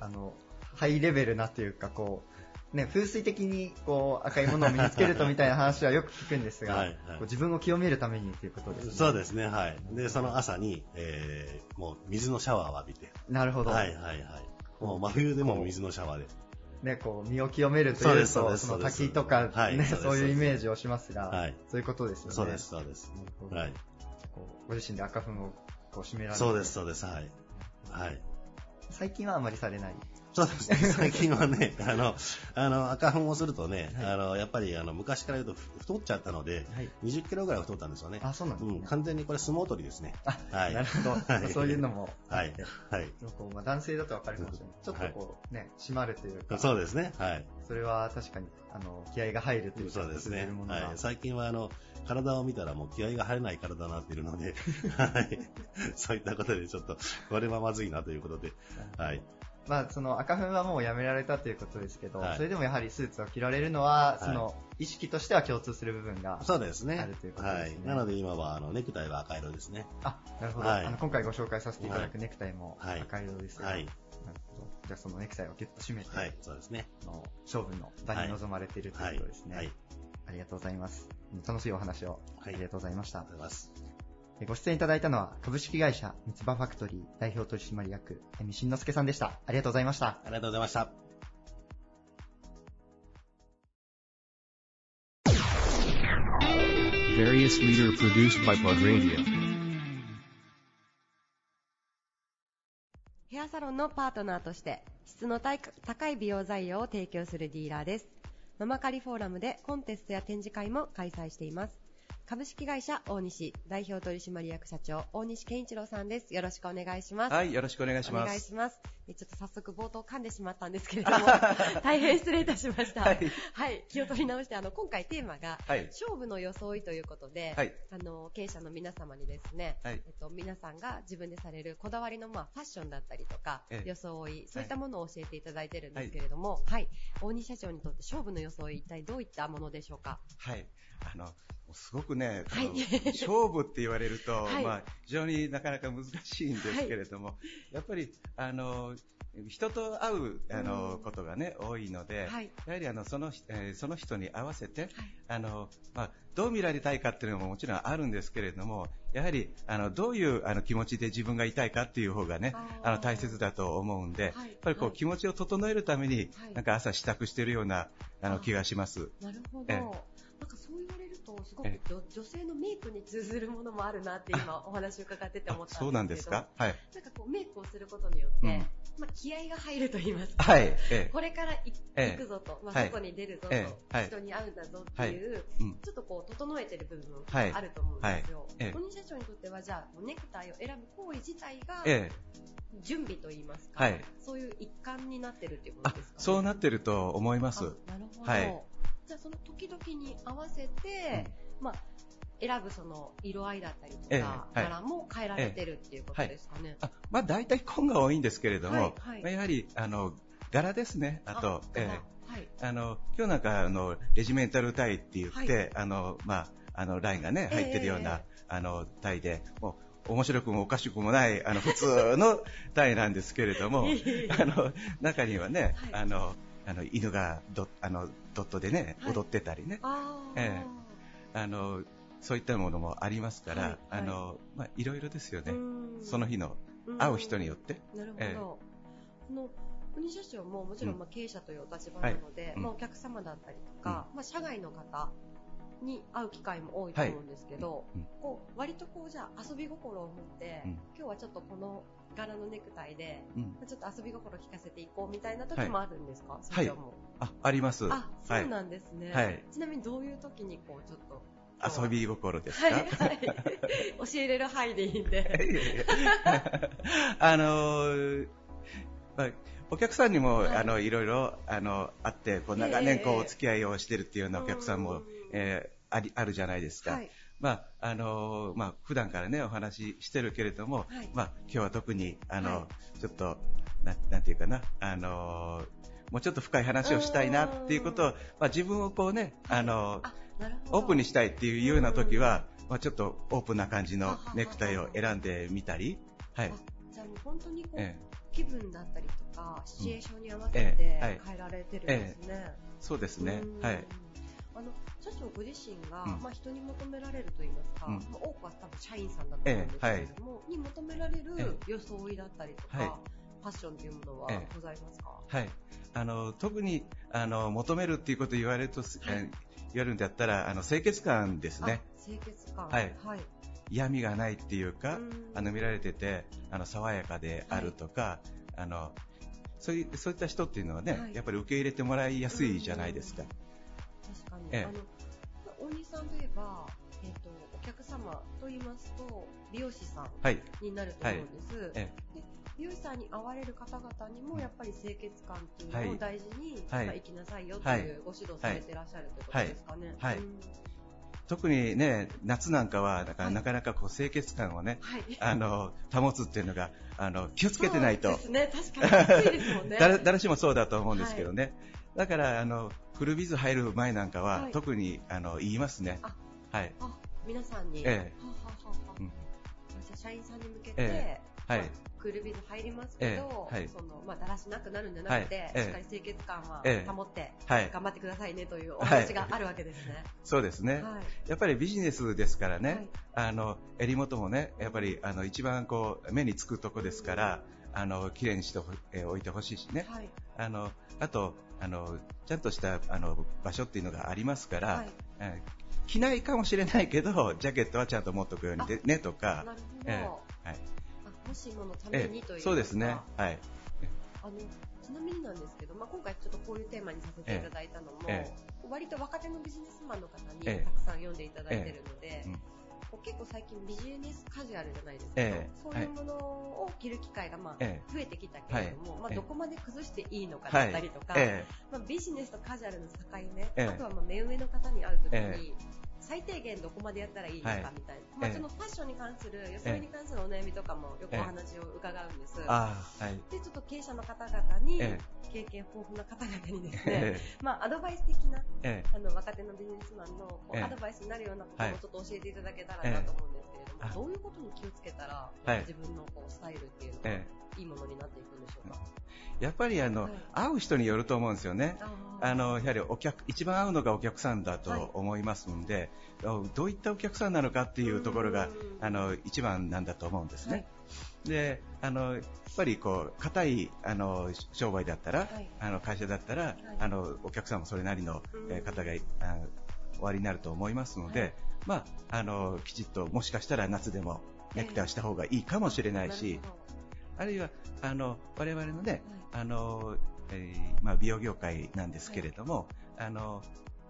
あの、ハイレベルなというか、こう、ね、風水的にこう赤いものを身につけるとみたいな話はよく聞くんですが、はいはい自分を清めるためにということですね。そうですね、はい。で、その朝に、えーもう水のシャワーを浴びて、なるほど。はいはいはい。もう真冬でも水のシャワーで。ね、こう、身を清めるというと、そその滝とか、ね、はいそういうイメージをしますが、はいそういうことですよね。そうです、そうです。はい。こうご自身で赤粉をこう締められてそうです、そうです、はい。はい。最近はあまりされない。そうですね、最近はね、あの、あの、赤粉をするとね、はいあの、やっぱり、あの、昔から言うと太っちゃったので、はい。20キロぐらい太ったんですよね。あ、そうなんですね。うん、完全にこれ相撲取りですね。あ、はいなるほど。はいそういうのもあはい。はい。こうまあ、男性だとわかるかもしれない。ちょっとこう、ね、締まるというか、そうですね、はい。それは確かに、あの、気合が入るというか、そうですねはい。最近は、あの、体を見たらもう気合が入らない体になっているので、はい。そういったことでちょっと、これはまずいなということで、はい。まあ、その赤粉はもうやめられたということですけど、はいそれでもやはりスーツを着られるのは、いその、意識としては共通する部分が、そうですね。あるということですねはい。なので今は、あの、ネクタイは赤色ですね。あ、なるほど。はいあの今回ご紹介させていただくネクタイもはい赤色ですが、はい。なるほど。じゃあそのネクタイをギュッと締めて、はい。そうですね。あの勝負の場に臨まれているということですね。はい。ありがとうございます。楽しいお話をあはいりがとうございました。ありがとうございます。えご出演いただいたのは株式会社三つ葉ファクトリー代表取締役、えみしんのすけさんでした。ありがとうございました。ありがとうございました。Various leader produced by Radio. ヘアサロンのパートナーとして質の高い高い美容材料を提供するディーラーです。ママカリフォーラムでコンテストや展示会も開催しています。株式会社大西代表取締役社長大西健一郎さんです。よろしくお願いします。はい、よろしくお願いしおます。願いします。ええちょっと早速冒頭噛んでしまったんですけれども、大変失礼いたしました。ははいい。気を取り直して、あの、今回テーマが、はい。勝負の装いということで、はい。あの、経営者の皆様にですね、はいえっと、皆さんが自分でされるこだわりの、まあ、ファッションだったりとか、ええ装い、そういったものを教えていただいてるんですけれども、はい。大西社長にとって勝負の装い、一体どういったものでしょうか？はい。あの、すごくね、はい勝負って言われると、はいまあ、非常になかなか難しいんですけれども、やっぱり、あの、人と会う、あの、うんことがね、多いので、はい。やはりあのその,、えーその人に合わせて、はい。あのまあ、どう見られたいかっていうのももちろんあるんですけれども、やはりあのどういうあの気持ちで自分がいたいかっていう方がね、あの大切だと思うんで、はい。やっぱりこう、はい。気持ちを整えるために、はい。なんか朝支度してるようなあの気がします。なるほど。ええ。なんかそう言われると、すごくえ女女性のメイクに通ずるものもあるなって今お話を伺ってて思ったんですけど。そうなんですか？はい。なんかこうメイクをすることによって、うん。まあ気合が入ると言いますか。はい。ええ。これからいえくぞと、まあ、はい外に出るぞと、人に会うんだぞっていう、うん。ちょっとこう整えてる部分あると思うんですよ。小西社長にとってはじゃあネクタイを選ぶ行為自体がええ。準備と言いますか、はい。そういう一環になってるっていうことあですか、ね、そうなってると思います。あなるほど、はいじゃあその時々に合わせて、まあ選ぶその色合いだったりとか、ええはい。柄も変えられてるっていうことですかね。あまあ、大体紺が多いんですけれども、はいはい。まあやはりあの柄ですね。あと、ええ。はい。あの、今日なんか、あの、レジメンタルタイって言って、はい。あの、まあ、あの、ラインがね、入ってるような、えあの、タイで、もう、面白くもおかしくもない、あの、普通のタイなんですけれども、あの、中にはね、はい。あの、あの、犬がドあのドットでね、はい。踊ってたりね、えあの、そういったものもありますから、はいはい。あの、まあ、いろいろですよね。うん。その日のうん。会う人によって。なるほど。国社長ももちろんうん。まあ経営者というお立場なので、はい。うん。まあ、お客様だったりとか、まあ、社外の方に会う機会も多いと思うんですけど、うん。こう割とこうじゃあ遊び心を持って、うん。今日はちょっとこの柄のネクタイで、うんまあちょっと遊び心聞かせていこうみたいな時もあるんですか、社はい長も。あ、あります。あ、そうなんですね。はいちなみにどういう時にこうちょっと。遊び心ですか、はい、はい。教えれる範囲でいいんで。あのーまあお客さんにも、はいあのいろいろあのあってこう長年こうお付き合いをしてるっていうようなお客さんも、うんえーありあるじゃないですか。はい。まああのーまあ普段からねお話ししてるけれども、はい。まあ今日は特にあの、はちょっとななんていうかなあのーもうちょっと深い話をしたいなっていうことを、まあ、自分をこうね、あの。オープンにしたいっていうような時は、まあ、ちょっとオープンな感じのネクタイを選んでみたり、はい。じゃあもう本当にこう、ええ。気分だったりとか、シチュエーションに合わせえて変えられてるんですね。そうですね。うん。はい。あの、社長ご自身が、うん。まあ人に求められると言いますか、うん。まあ多くは多分社員さんだと思うんですけれども、に求められるえ装いだったりとか、はい。ファッションというものはええ。ございますか、はい。あの、特に、あの、求めるっていうことを言われると、えー言われるんだったら、あの、清潔感ですね。あ清潔感。はい。はい。嫌味がないっていうか、うん。あの、見られてて、あの、爽やかであるとか、あの、そういう、そういった人っていうのはね、はい。やっぱり受け入れてもらいやすいじゃないですか。ええあの、大西さんといえば、えっ、と、お客様と言いますと、美容師さんはい。になると思うんです。えで美容師さんに会われる方々にもやっぱり清潔感っていうはいのを大事に、はいまあ生きなさいよとはいいうご指導されてらっしゃるということですかね。はいはいうん特にね、夏なんかは、だからはいなかなかこう清潔感をね、はい。あの、保つっていうのが、あの、気をつけてないとそう。ですね。確かにきついですもんね。誰誰しもそうだと思うんですけどね。だから、あの、フルビズ入る前なんかは、はい。特に、あの、言いますね。あ。はい。あ、皆さんに。ええ。はははは。うん。じゃあ社員さんに向けて、えはい。まあクールビズ入りますけど、ええ。はい。その、まあ、だらしなくなるんじゃなくて、はい。ええ。しっかり清潔感はええ保って、はい。頑張ってくださいねというお話があるわけですね。そうですね。はい。やっぱりビジネスですからね、はい。あの、襟元もね、やっぱり、あの、一番こう、目につくとこですから、あの、綺麗にしてほえーおいてほしいしね。はい。あの、あと、あの、ちゃんとした、あの、場所っていうのがありますから、はいえー着ないかもしれないけど、ジャケットはちゃんと持っとくようにでねとかな、るほど。えはいあもしものためえにというーそうですねか。はい。あのちなみになんですけど、まあ、今回ちょっとこういうテーマにさせていただいたのも、え割と若手のビジネスマンの方にええたくさん読んでいただいてるので、うんこう結構最近ビジネスカジュアルじゃないですか、ええそういうものを着る機会がまあえ増えてきたけれども、まあ、ええ。どこまで崩していいのかはいだったりとか、えまあ、ビジネスとカジュアルの境目、ええ。あとはまあ目上の方に会うときに、え最低限どこまでやったらいいのかはい。みたいな、まあ、ええそのファッションに関する、装いに関するお悩みとかもよくお話を伺うんです。はい。で、ちょっと経営者の方々に、え経験豊富な方々にですね、えまあ、アドバイス的な、ええ。あの、若手のビジネスマンのこうええ。アドバイスになるようなことはい。をちょっと教えていただけたらなと思うんですけれども、ええ。どういうことに気をつけたら、はい。自分のこうスタイルっていうのが、えいいものになっていくんでしょうか？やっぱりあの、はい。会う人によると思うんですよね。あの、やはりお客、一番会うのがお客さんだと思いますんで、どういったお客さんなのかっていうところが、あの、一番なんだと思うんですね。で、あの、やっぱりこう、硬い、あの、商売だったら、はい。あの、会社だったら、あの、お客さんもそれなりの、えー方が、あおありになると思いますので、はい。まあ、あの、きちっと、もしかしたら夏でもネクタイをした方がいいかもしれないし、あるいは、あの、我々のね、はあの、えーまあ、美容業界なんですけれども、あの、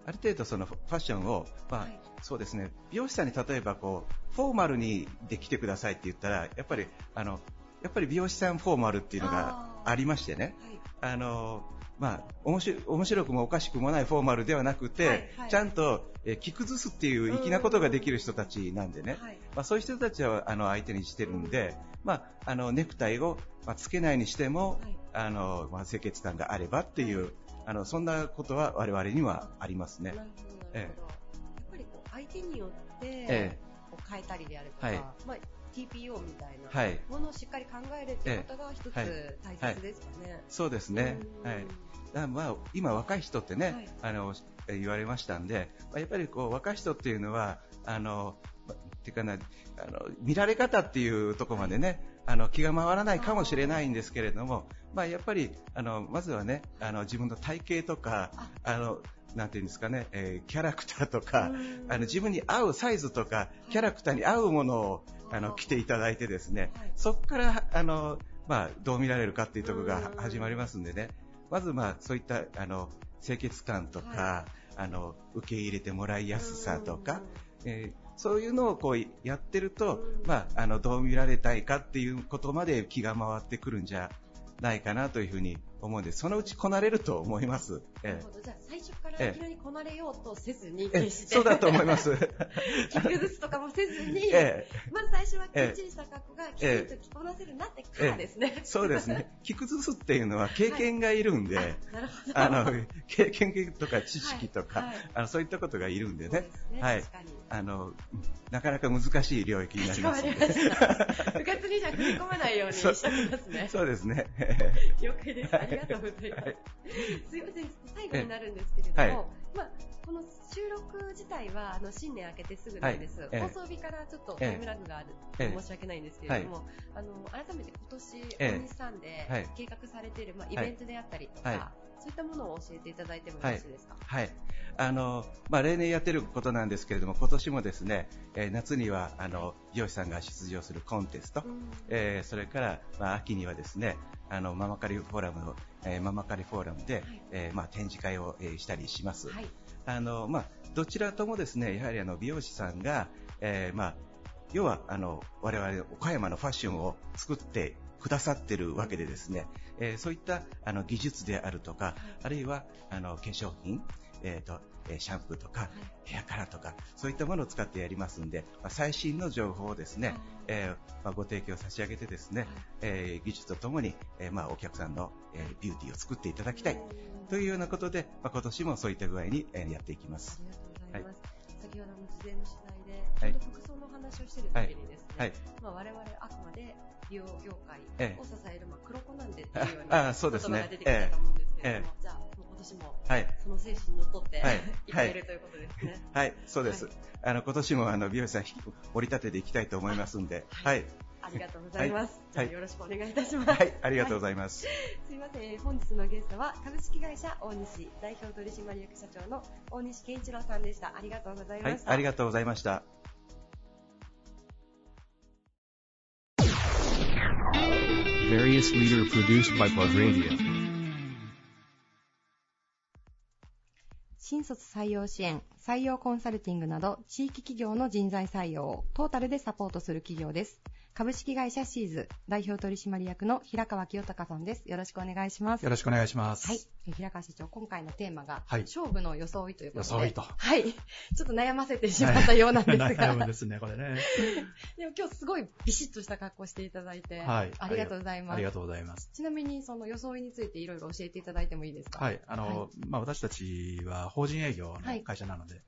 ある程度そのファッションを、まあ、はい。そうですね、美容師さんに例えばこう、フォーマルにで来てくださいって言ったら、やっぱり、あの、やっぱり美容師さんフォーマルっていうのがありましてね、はい。あの、まあ、面白くもおかしくもないフォーマルではなくて、はい。はい。ちゃんと、えー着崩すっていう粋なことができる人たちなんでね、はい。まあ、そういう人たちはあの相手にしてるんで、まあ、あのネクタイを、まあ、つけないにしても、はい。あのまあ、清潔感があればっていう、あのそんなことは我々にはありますねな。るほど、なるほど。やっぱりこう、相手によって、えこう変えたりであるとか、はいまあ、TPO みたいなはいものをしっかり考えるっていうことが一つはい大切ですかね。そうですね。うんはい。だまあ、今若い人ってね、はいあの、え言われましたんで、まあやっぱりこう、若い人っていうのは、あの、ていうかな、あの、見られ方っていうところまでね、あの、気が回らないかもしれないんですけれども、まあやっぱり、あの、まずはね、あの、自分の体型とか、あ。の、なんていうんですかね、えーキャラクターとか、うん。あの、自分に合うサイズとか、キャラクターに合うものを、あの、着ていただいてですね、はい。そこから、あの、まあ、どう見られるかっていうところがうん。始まりますんでね、まずまあ、そういった、あの、清潔感とか、はあの、受け入れてもらいやすさとかうん、えーそういうのをこうやってると、うん。まあ、あの、どう見られたいかっていうことまで気が回ってくるんじゃないかなというふうに思うんで、そのうちこなれると思います。えなるほど。じゃあ、最初からええいきなりこなれようとせずに、え決して。そうだと思います。着崩すとかもせずに、ええまず最初はきっちりした格好がきちんと着こなせるなってからですね。そうですね。着崩すっていうのは経験がいるんで、あなるほど。あの、経験とか知識とか、はいはいあのそういったことがいるんでねで。すねはい。あの、なかなか難しい領域になります。部活にじゃ踏み込まないように してますね。そうですね。了解です。ありがとうございます。はいすいません、最後になるんですけれども、はいまあ、この収録自体はあの新年明けてすぐなんです、はい。ええ。放送日からちょっとタイムラグがある、ええ申し訳ないんですけれども、あの改めて今年、ええ。大西さんではい。計画されている、まあ、イベントであったりとか、はいそういったものを教えていただいてもよろしいですか？はい。あの、まあ、例年やってることなんですけれども、今年もですね、えー夏には、あの、美容師さんが出場するコンテスト、うんえーそれから、まあ、秋にはですね、あの、ママカリフォーラムの、えーママカリフォーラムで、はいえーまあ、展示会を、えーしたりします。はい。あの、まあ、どちらともですね、やはりあの、美容師さんが、えーまあ、要は、あの、我々、岡山のファッションを作ってくださってるわけでですね、えーそういった、あの、技術であるとか、あるいは、あの、化粧品、えっ、と、えーシャンプーとか、ヘアカラーとか、そういったものを使ってやりますんで、まあ、最新の情報をですね、えーまあ、ご提供差し上げてですね、えー技術とともに、えーまあ、お客さんの、えービューティーを作っていただきたい。というようなことで、まあ、今年もそういった具合に、えーやっていきます。ありがとうございます。先ほどの事前の取材で、はい。服装のお話をしてる時にですね、はい。まあ、我々あくまで美容業界ええを支える、まあ、黒子なんでっていうようあなあそうですね言葉が出てきたと思うんですけれども、えじゃあ、もう今年もはい。その精神にのっとって、はいい、かれるということですね。はい、そうです。はいあの、今年もあの、美容師さん引き盛り立てていきたいと思いますんで、はい。ありがとうございます。はいよろしくお願いいたします。はい、ありがとうございます。すいません、本日のゲストは株式会社大西代表取締役社長の大西健一郎さんでした。ありがとうございはいまし、た。ありがとうございました。Various leader produced by Plug Radio. 新卒採用支援、採用コンサルティングなど、地域企業の人材採用をトータルでサポートする企業です。株式会社シーズ代表取締役の平川清隆さんです。よろしくお願いします。よろしくお願いします。はい。え平川社長、今回のテーマが、はい勝負の装いということで。装いとはい。ちょっと悩ませてしまったようなんですが。悩むですね、これね。でも今日すごいビシッとした格好していただいて、はい。ありがとうございます。ありがとうございます。ちなみに、その装いについていろいろ教えていただいてもいいですか？はい。あの、まあ、私たちは法人営業はいの会社なので、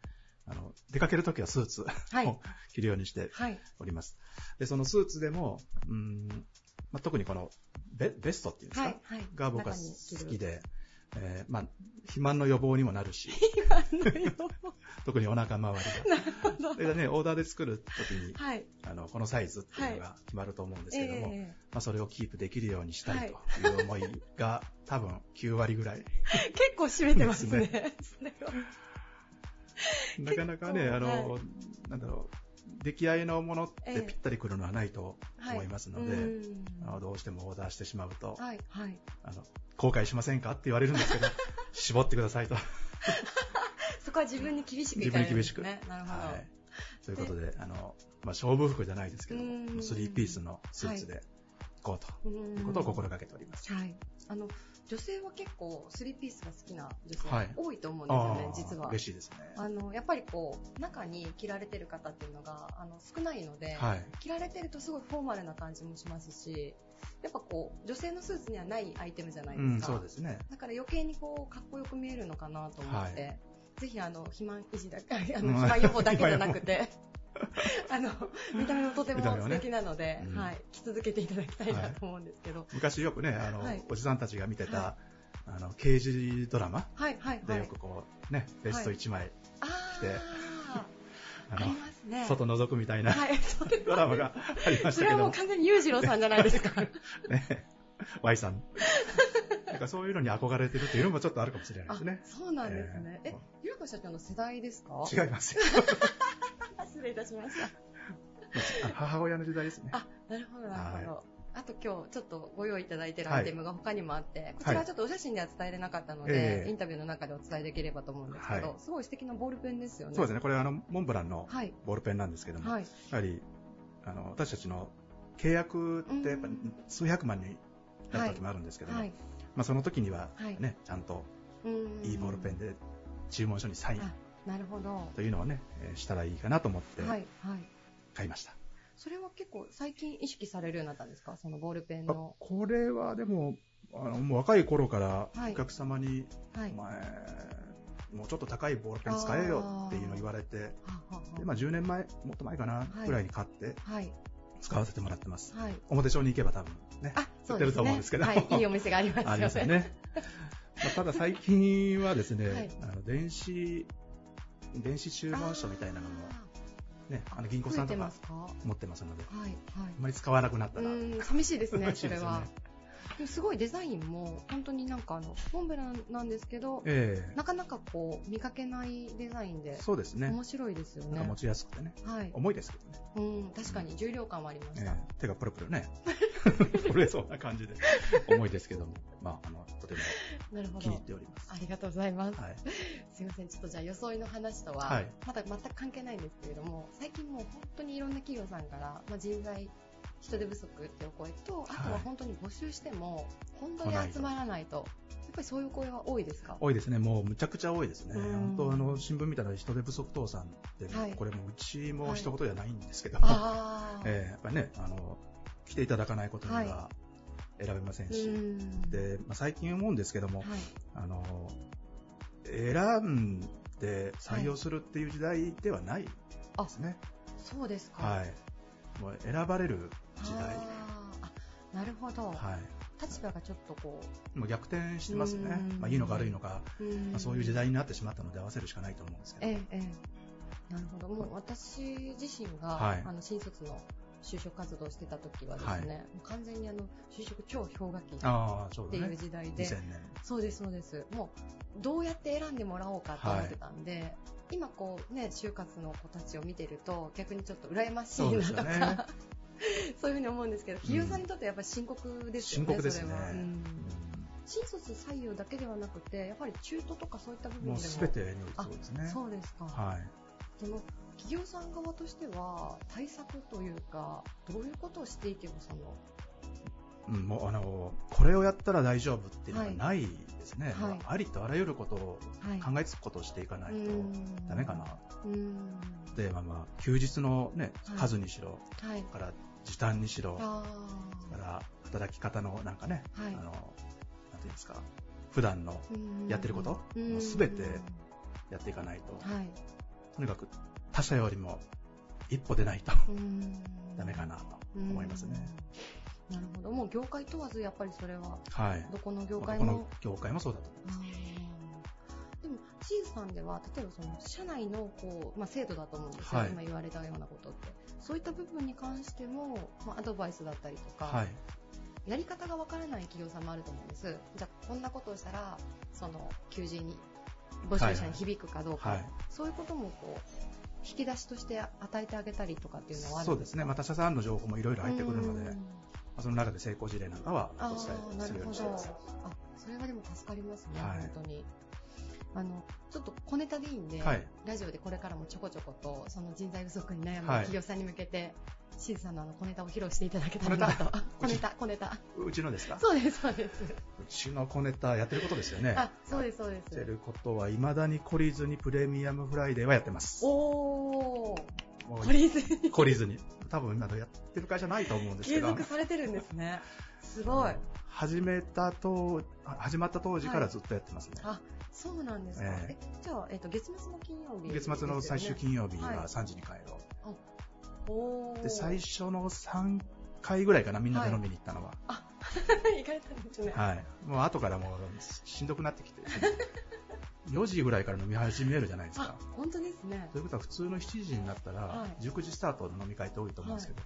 あの、出かけるときはスーツはいを着るようにしてはい。おります。で、そのスーツでも、うん、まあ、特にこのベベストっていうんですか、はい。はい。が僕は好き。で、えーまあ、肥満の予防にもなるし、特にお腹周りが。それでね、オーダーで作るときに、はい。あの、このサイズっていうのが決まると思うんですけども、えまあ、それをキープできるようにしたいという思いが、多分9割ぐらい。え 結構締めてますね。ですそれは なかなかね、あの、はなんだろう、出来合いのものっええてぴったりくるのはないとはい思いますので、うんあのどうしてもオーダーしてしまうと、はい。はい。あの後悔しませんかって言われるんですけど、絞ってくださいと。そこは自分に厳しくいかれるんですね。なるほど。はい。ということで、あの、まあ、勝負服じゃないですけどスリーピースのスーツで行こうとうんいうことを心がけております。はい。あの、女性は結構スリーピースが好きな女性はい多いと思うんですよね、実は。嬉しいですね。あの、やっぱりこう、中に着られてる方っていうのが、あの、少ないので、はい。着られてるとすごいフォーマルな感じもしますし、やっぱこう、女性のスーツにはないアイテムじゃないですか。うん、そうですね。だから余計にこう、かっこよく見えるのかなと思って、はぜひあの、肥満維持だ、あの、うん肥満予防だけじゃなくて、あの、見た目もとても素敵なので、うんはい、着続けていただきたいなと思うんですけど。昔よくね、あの、はいおじさんたちが見てた、はあの、刑事ドラマはい、はい、はい。でよくこう、ね、ベスト1枚、あ着てー あの、ね。外覗くみたいな、はい、ドラマがありましそれはもう完全に裕次郎さんじゃないですか。ね、Y さん。なんかそういうのに憧れてるっていうのもちょっとあるかもしれないあですね。そうなんですね。えーえ、ゆうこ社長の世代ですか？違いますよ。失礼いたしました。母親の時代ですね。あ、なるほど、なるほど。あと今日ちょっとご用意いただいてるはいアイテムが他にもあって、こちらはちょっとお写真では伝えれなかったので、ええインタビューの中でお伝えできればと思うんですけど、はいすごい素敵なボールペンですよね。そうですね、これはあの、モンブランのはい。ボールペンなんですけども、はい。やはり、あの、私たちの契約ってやっぱうん数百万になる時もあるんですけども、はい。まあその時にははいね、ちゃんとうんいいボールペンで注文書にサインあ、なるほど。というのをね、えーしたらいいかなと思ってはい、はい。買いました。それは結構最近意識されるようになったんですか？そのボールペンあの。これはでも、あのもう若い頃からはいお客様に、はい。お前、もうちょっと高いボールペン使えよっていうのを言われて、でまあ、10年前、もっと前かな、はいぐらいに買ってはい。使わせてもらってます。はい。表帳に行けば多分ね、売ってる。と思うんですけどはい。いいお店がありますよね。ありますよね。まあただ最近はですね、はいあの電子、電子注文書みたいなのも、ね、あの銀行さんとか持ってますので、い。はい。あんまり使わなくなったら、うん、寂しいですね それは。すごいデザインも、本当になんかあの、モンブランなんですけど、ええなかなかこう、見かけないデザインで、そうですね。面白いですよね持。ちやすくてね、はい。重いですけどね、うん、確かに重量感はありました。ええ手がプルプルね、震えそうな感じで、重いですけども、まあ、あの、とても気に入っ。ております。ありがとうございます。はい。すいません、ちょっとじゃあ装いの話とは、はいまだ全く関係ないんですけれども、最近もう本当にいろんな企業さんから、まあ、人材、人手不足っていうお声と、あとは本当に募集しても、本当に集まらないと、やっぱりそういう声は多いですか？多いですね、もうむちゃくちゃ多いですね。うん。本当あの、新聞見たら人手不足倒産って、はい。これもううちも一言じゃないんですけど、ああ、ええやっぱりね、あの、来ていただかないことには選べませんし、うんで、まあ、最近思うんですけども、はい、あの、選んで採用するっていう時代ではないですね。そうですか。はい。もう選ばれる時代。あーあなるほど、は立場がちょっとこい。もう逆転してますねうん。まあ、いいのか悪いのか、まあ、そういう時代になってしまったので合わせるしかないと思うんですけど。ええええなるほど。もう私自身が、はいあの新卒の就職活動をしてた時はですね、はいもう完全にあの就職超氷河期っていう。時代で、2000年。そうですそうです。もうどうやって選んでもらおうかと思ってたんで、今こうね就活の子たちを見てると逆にちょっと羨ましいなとか、よね。そういうふうに思うんですけど、企業さんにとってやっぱり深刻ですよね。深刻ですねそれは。うん新卒採用だけではなくて、やはり中途とかそういった部分でも。もうすべてにおいてそうですね。そうですか。はい。その企業さん側としては対策というかどういうことをしていけばそのうん、もうあのこれをやったら大丈夫っていうのがないですね、はい。ありとあらゆることをはい。考えつくことをしていかないとうんダメかな、うん。でまあまあ休日の、ねはい。数にしろ、はい。から時短にしろ、から働き方のなんかね、はい。あのなんていうんですか、普段のーやってること、すべてやっていかないと、はい。とにかく他者よりも一歩出ないとうんダメかなと思いますね。なるほどもう業界問わずやっぱりそれははい。どこの業こ界もの業界もそうだと思います。でも、チーズさんでは、例えばその社内のこう、まあ、制度だと思うんですよ、はい今言われたようなことって。そういった部分に関しても、まあ、アドバイスだったりとか、はい。やり方がわからない企業さんもあると思うんです。じゃあ、こんなことをしたら、その、求人に、募集者に響くかどうか、はいそういうこともこう、引き出しとして与えてあげたりとかっていうのはそうですね。また他社さんの情報もいろいろ入ってくるので、その中で成功事例なんかはあお伝あ、えするよう。にしてます。あ、それはでも助かりますね、はい本当に。あの、ちょっと小ネタでいいんで、はいラジオでこれからもちょこちょこと、その人材不足に悩むはい企業さんに向けて、シーズさんのあの小ネタを披露していただけたらなと。あ 小ネタ、小ネタ。うちのですか？そうです、そうです。うちの小ネタやってることですよね。あ、そうです、そうでやってす。ることは、未だに懲りずにプレミアムフライデーはやってます。おー、懲りずに懲りずに。多分今のやってる会社ないと思うんですけど継続、されてるんですね。すごい。始めたと、始まった当時からずっとやってますね。あ、そうなんですか。ええじゃあ、えっ、と、月末の金曜日、月末の最終金曜日はいは3時に帰ろおーう。で、最初の3回ぐらいかな、みんなで飲みに行ったのは。意外とですね。はい。もう後からもうしんどくなってきて、4時ぐらいから飲み始めるじゃないですあか。、本当ですね。ということは普通の7時になったらはい、19時スタートの飲み会って多いと思うんですけど、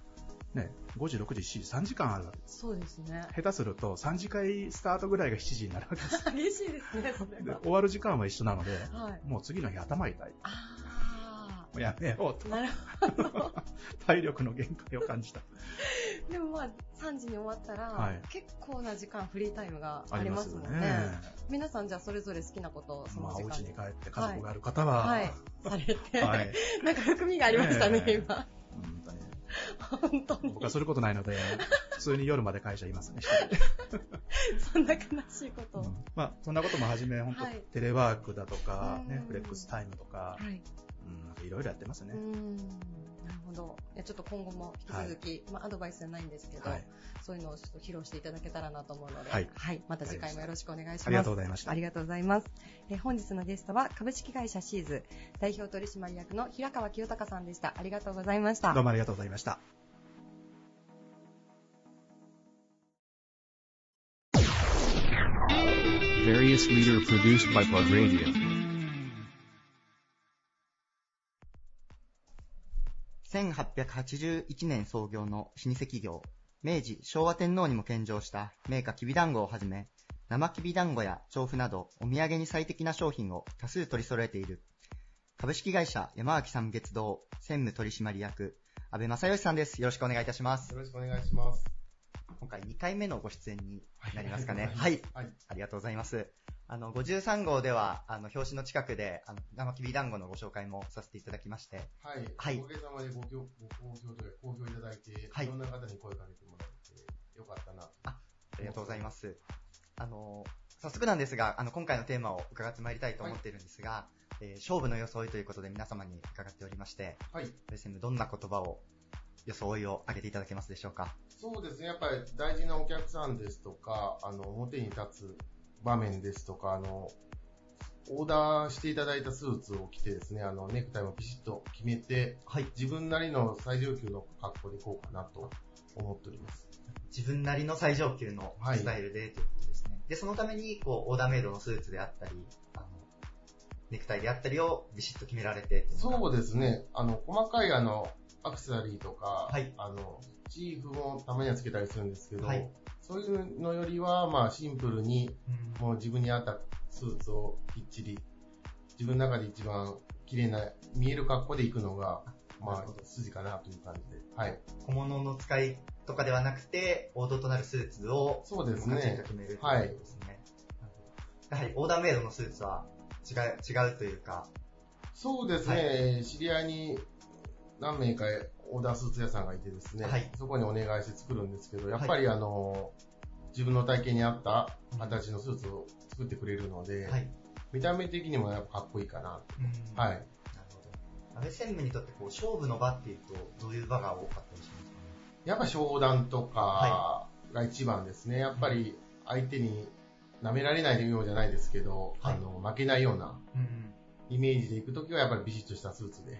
ね、5時、6時、7時、3時間あるわけです。そうですね。下手すると3時会スタートぐらいが7時になるわけです。激しいですね、それ終わる時間は一緒なので、はい。もう次の日頭痛い。あもうやめようとー、。なるほど。体力の限界を感じた。でもまあ、3時に終わったら、はい結構な時間フリータイムがあありりますもんね。ね。皆さんじゃあそれぞれ好きなことをそのまあ、時間お家に帰って家族がある方は、はい、されて、はい なんか含みがありましたね、ええ今。本当に本当に僕。はすることないので、普通に夜まで会社いますね、そんな悲しいことを。うんまあ、そんなこともはじめ、本当、はいテレワークだとか、ねうん、フレックスタイムとか、はい。ろいろやってますねう。ほど。いやちょっと今後も引き続き、まあアドバイスじゃないんですけど、はいそういうのをちょっと披露していただけたらなと思うので、はいまた次回もよろしくお願いします。ありがとうございましたありがとうございます。えー本日のゲストは株式会社シーズ代表取締役の平川清隆さんでした。ありがとうございました。どうもありがとうございました。Various leader produced by Plug Radio. 1881年創業の老舗企業、明治昭和天皇にも献上した名家きびだんごをはじめ、生きびだんごや調布などお土産に最適な商品を多数取り揃えている、株式会社山脇三月堂専務取締役、安倍正義さんです。よろしくお願いいたします。よろしくお願いします。今回2回目のご出演になりますかね。はい。はい。ありがとうございます。あの、53号では、あの、表紙の近くで、あの、生きびだんごのご紹介もさせていただきまして、はい。はいおかげさまでご評ご好評というか、好評いただいて、はいいろんな方に声かけてもらって、よかったなと。ありがとうございます。あの、早速なんですが、あの、今回のテーマを伺ってまいりたいと思っているんですが、えー勝負の装いということで皆様に伺っておりまして、はい。先生どんな言葉を、装いを挙げていただけますでしょうか？そうですね。やっぱり大事なお客さんですとか、あの、表に立つ場面ですとか、あの、オーダーしていただいたスーツを着てですね、あの、ネクタイもピシッと決めて、はい。自分なりの最上級の格好でいこうかなと思っております。自分なりの最上級のはいスタイルでということですね。で、そのために、こう、オーダーメイドのスーツであったり、あの、ネクタイであったりをビシッと決められてそうですね。あの、細かいあの、アクセサリーとか、はいあの、チーフもたまにはつけたりするんですけど、はいそういうのよりは、まあ、シンプルに、うん。もう自分に合ったスーツをきっちり、自分の中で一番綺麗な、見える格好で行くのがまあ、筋かなという感じで。はい。小物の使いとかではなくて、王道となるスーツを、そうですね。決めるということですね。やはりオーダーメイドのスーツは違う、違うというか、そうですね、知り合いに何名かオーダースーツ屋さんがいてですね、はいそこにお願いして作るんですけど、やっぱりあの、自分の体型に合った形のスーツを作ってくれるので、はい。見た目的にもやっぱかっこいいかな。はい。なるほど。安倍専務にとってこう勝負の場っていうと、どういう場が多かったりしますかやっぱ商談とかが一番ですね。やっぱり相手に舐められないようじゃないですけど、はいあの負けないようなうん。イメージで行くときはやっぱりビシッとしたスーツであ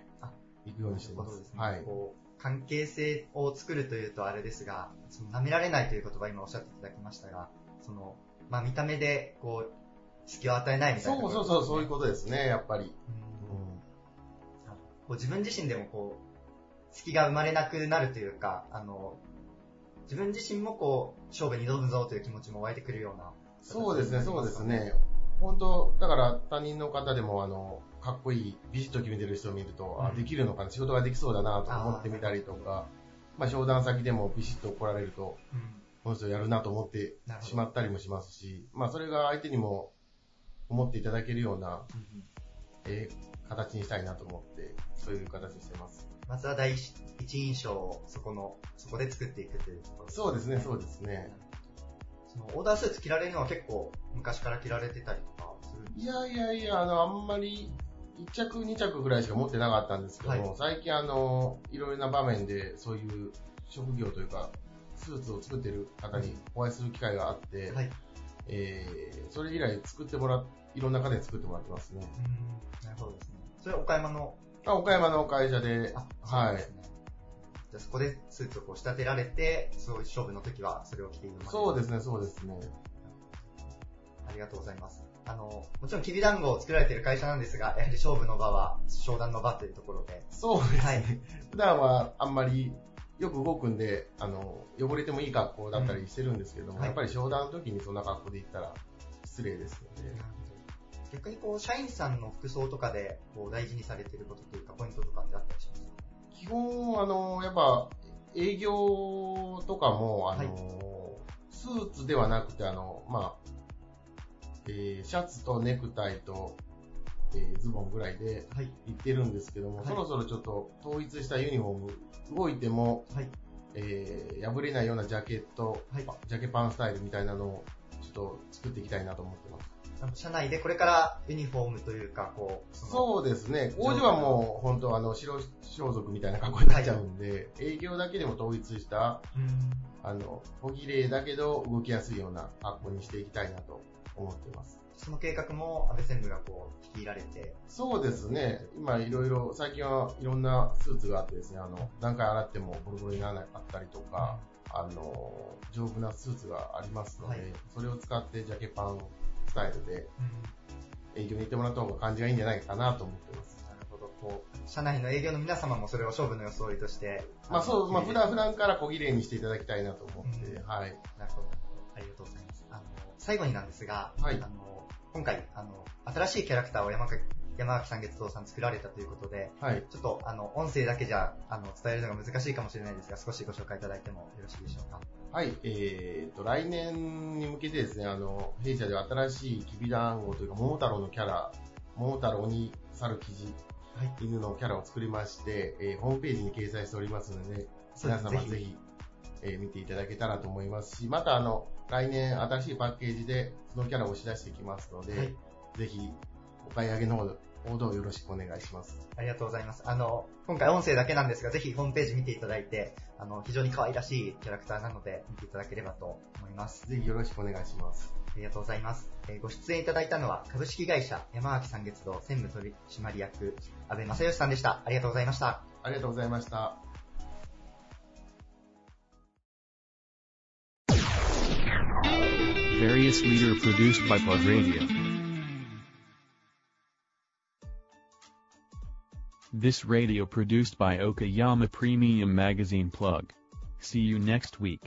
行くようにしてます。すね。はい。こう関係性を作るというとあれですが、その舐められないという言葉今おっしゃっていただきましたが、その、まあ見た目でこう、隙を与えないみたいなそうそうそう、そういうこことですね、やっぱり。うんこう自分自身でもこう、隙が生まれなくなるというか、あの、自分自身もこう、勝負に挑むぞという気持ちも湧いてくるような。そうですね、そうですね。本当、だから他人の方でも、あの、かっこいい、ビシッと決めてる人を見ると、あうんできるのかな、仕事ができそうだなと思ってみたりとか、まあ商談先でもビシッと怒られると、うん。この人やるなと思ってしまったりもしますし、まあそれが相手にも思っていただけるような、うんえー形にしたいなと思って、そういう形にしてます。まずは第一印象をそこの、そこで作っていくというところそうですね、そうですね。そのオーダースーツ着られるのは結構昔から着られてたりとかするいやいやいや、あの、あんまり、1着、2着ぐらいしか持ってなかったんですけども、はい最近あの、いろいろな場面で、そういう職業というか、スーツを作ってる方にお会いする機会があって、はい。えー、それ以来作ってもらっ、いろんな方に作ってもらってますね。うんなるほどですね。それは岡山の、あ岡山の会社で、あ、はい。じゃあそこでスーツをこう仕立てられて、そういう勝負の時はそれを着ているそうですね、そうですね。ありがとうございます。あの、もちろんきびだんごを作られている会社なんですが、やはり勝負の場は商談の場というところで。そうですね。はい。普段はあんまりよく動くんで、あの、汚れてもいい格好だったりしてるんですけども、うんはい。やっぱり商談の時にそんな格好で行ったら失礼ですので、逆にこう、社員さんの服装とかでこう大事にされていることというか、ポイントとかってあったりしますか？基本、あの、やっぱ、営業とかも、あの、スーツではなくて、あの、まあ、えーシャツとネクタイと、えーズボンぐらいではい。行ってるんですけども、はいそろそろちょっと統一したユニフォーム、動いても、はい。えー破れないようなジャケット、はいジャケパンスタイルみたいなのをちょっと作っていきたいなと思ってます。社内でこれからユニフォームというか、こう、のそうですね。工場はもう本当あの白装束みたいな格好になっちゃうんで、営業だけでも統一した、うんあの、小綺麗だけど動きやすいような格好にしていきたいなと思ってます。その計画も安倍専務がこう、率いられて、そうですね。今いろいろ、最近はいろんなスーツがあってですね、あの、何回洗ってもボロボロにならなかったりとか、あの、丈夫なスーツがありますので、はいそれを使ってジャケパンスタイルで営業に行ってもらった方が感じがいいんじゃないかなと思ってます。なるほど、こう、社内の営業の皆様もそれを勝負の装いとして、まあそう、まあ普段、普な段から小綺麗にしていただきたいなと思って、うんはい。なるほど。ありがとうございます。最後になんですが、はいあの、今回、あの、新しいキャラクターを山か山脇さん月堂さん作られたということで、はい。ちょっと、あの、音声だけじゃ、あの、伝えるのが難しいかもしれないですが、少しご紹介いただいてもよろしいでしょうか？はい、えーと、来年に向けてですね、あの、弊社では新しいきびだんごというか、桃太郎のキャラ、桃太郎に猿生地、はい。犬のキャラを作りまして、えーホームページに掲載しておりますので、そうですぜひ皆様ぜひ、えー見ていただけたらと思いますし、またあの、来年新しいパッケージでそのキャラを押し出していきますので、はいぜひ、お買い上げの方、報道よろしくお願いします。ありがとうございます。あの、今回音声だけなんですが、ぜひホームページ見ていただいて、あの、非常に可愛らしいキャラクターなので、見ていただければと思います。ぜひよろしくお願いします。ありがとうございます。えーご出演いただいたのは、株式会社山脇三月堂専務取締役、安倍正義さんでした。ありがとうございました。ありがとうございました。Various leader produced by Plug Radio. This radio produced by Okayama Premium Magazine Plug. See you next week.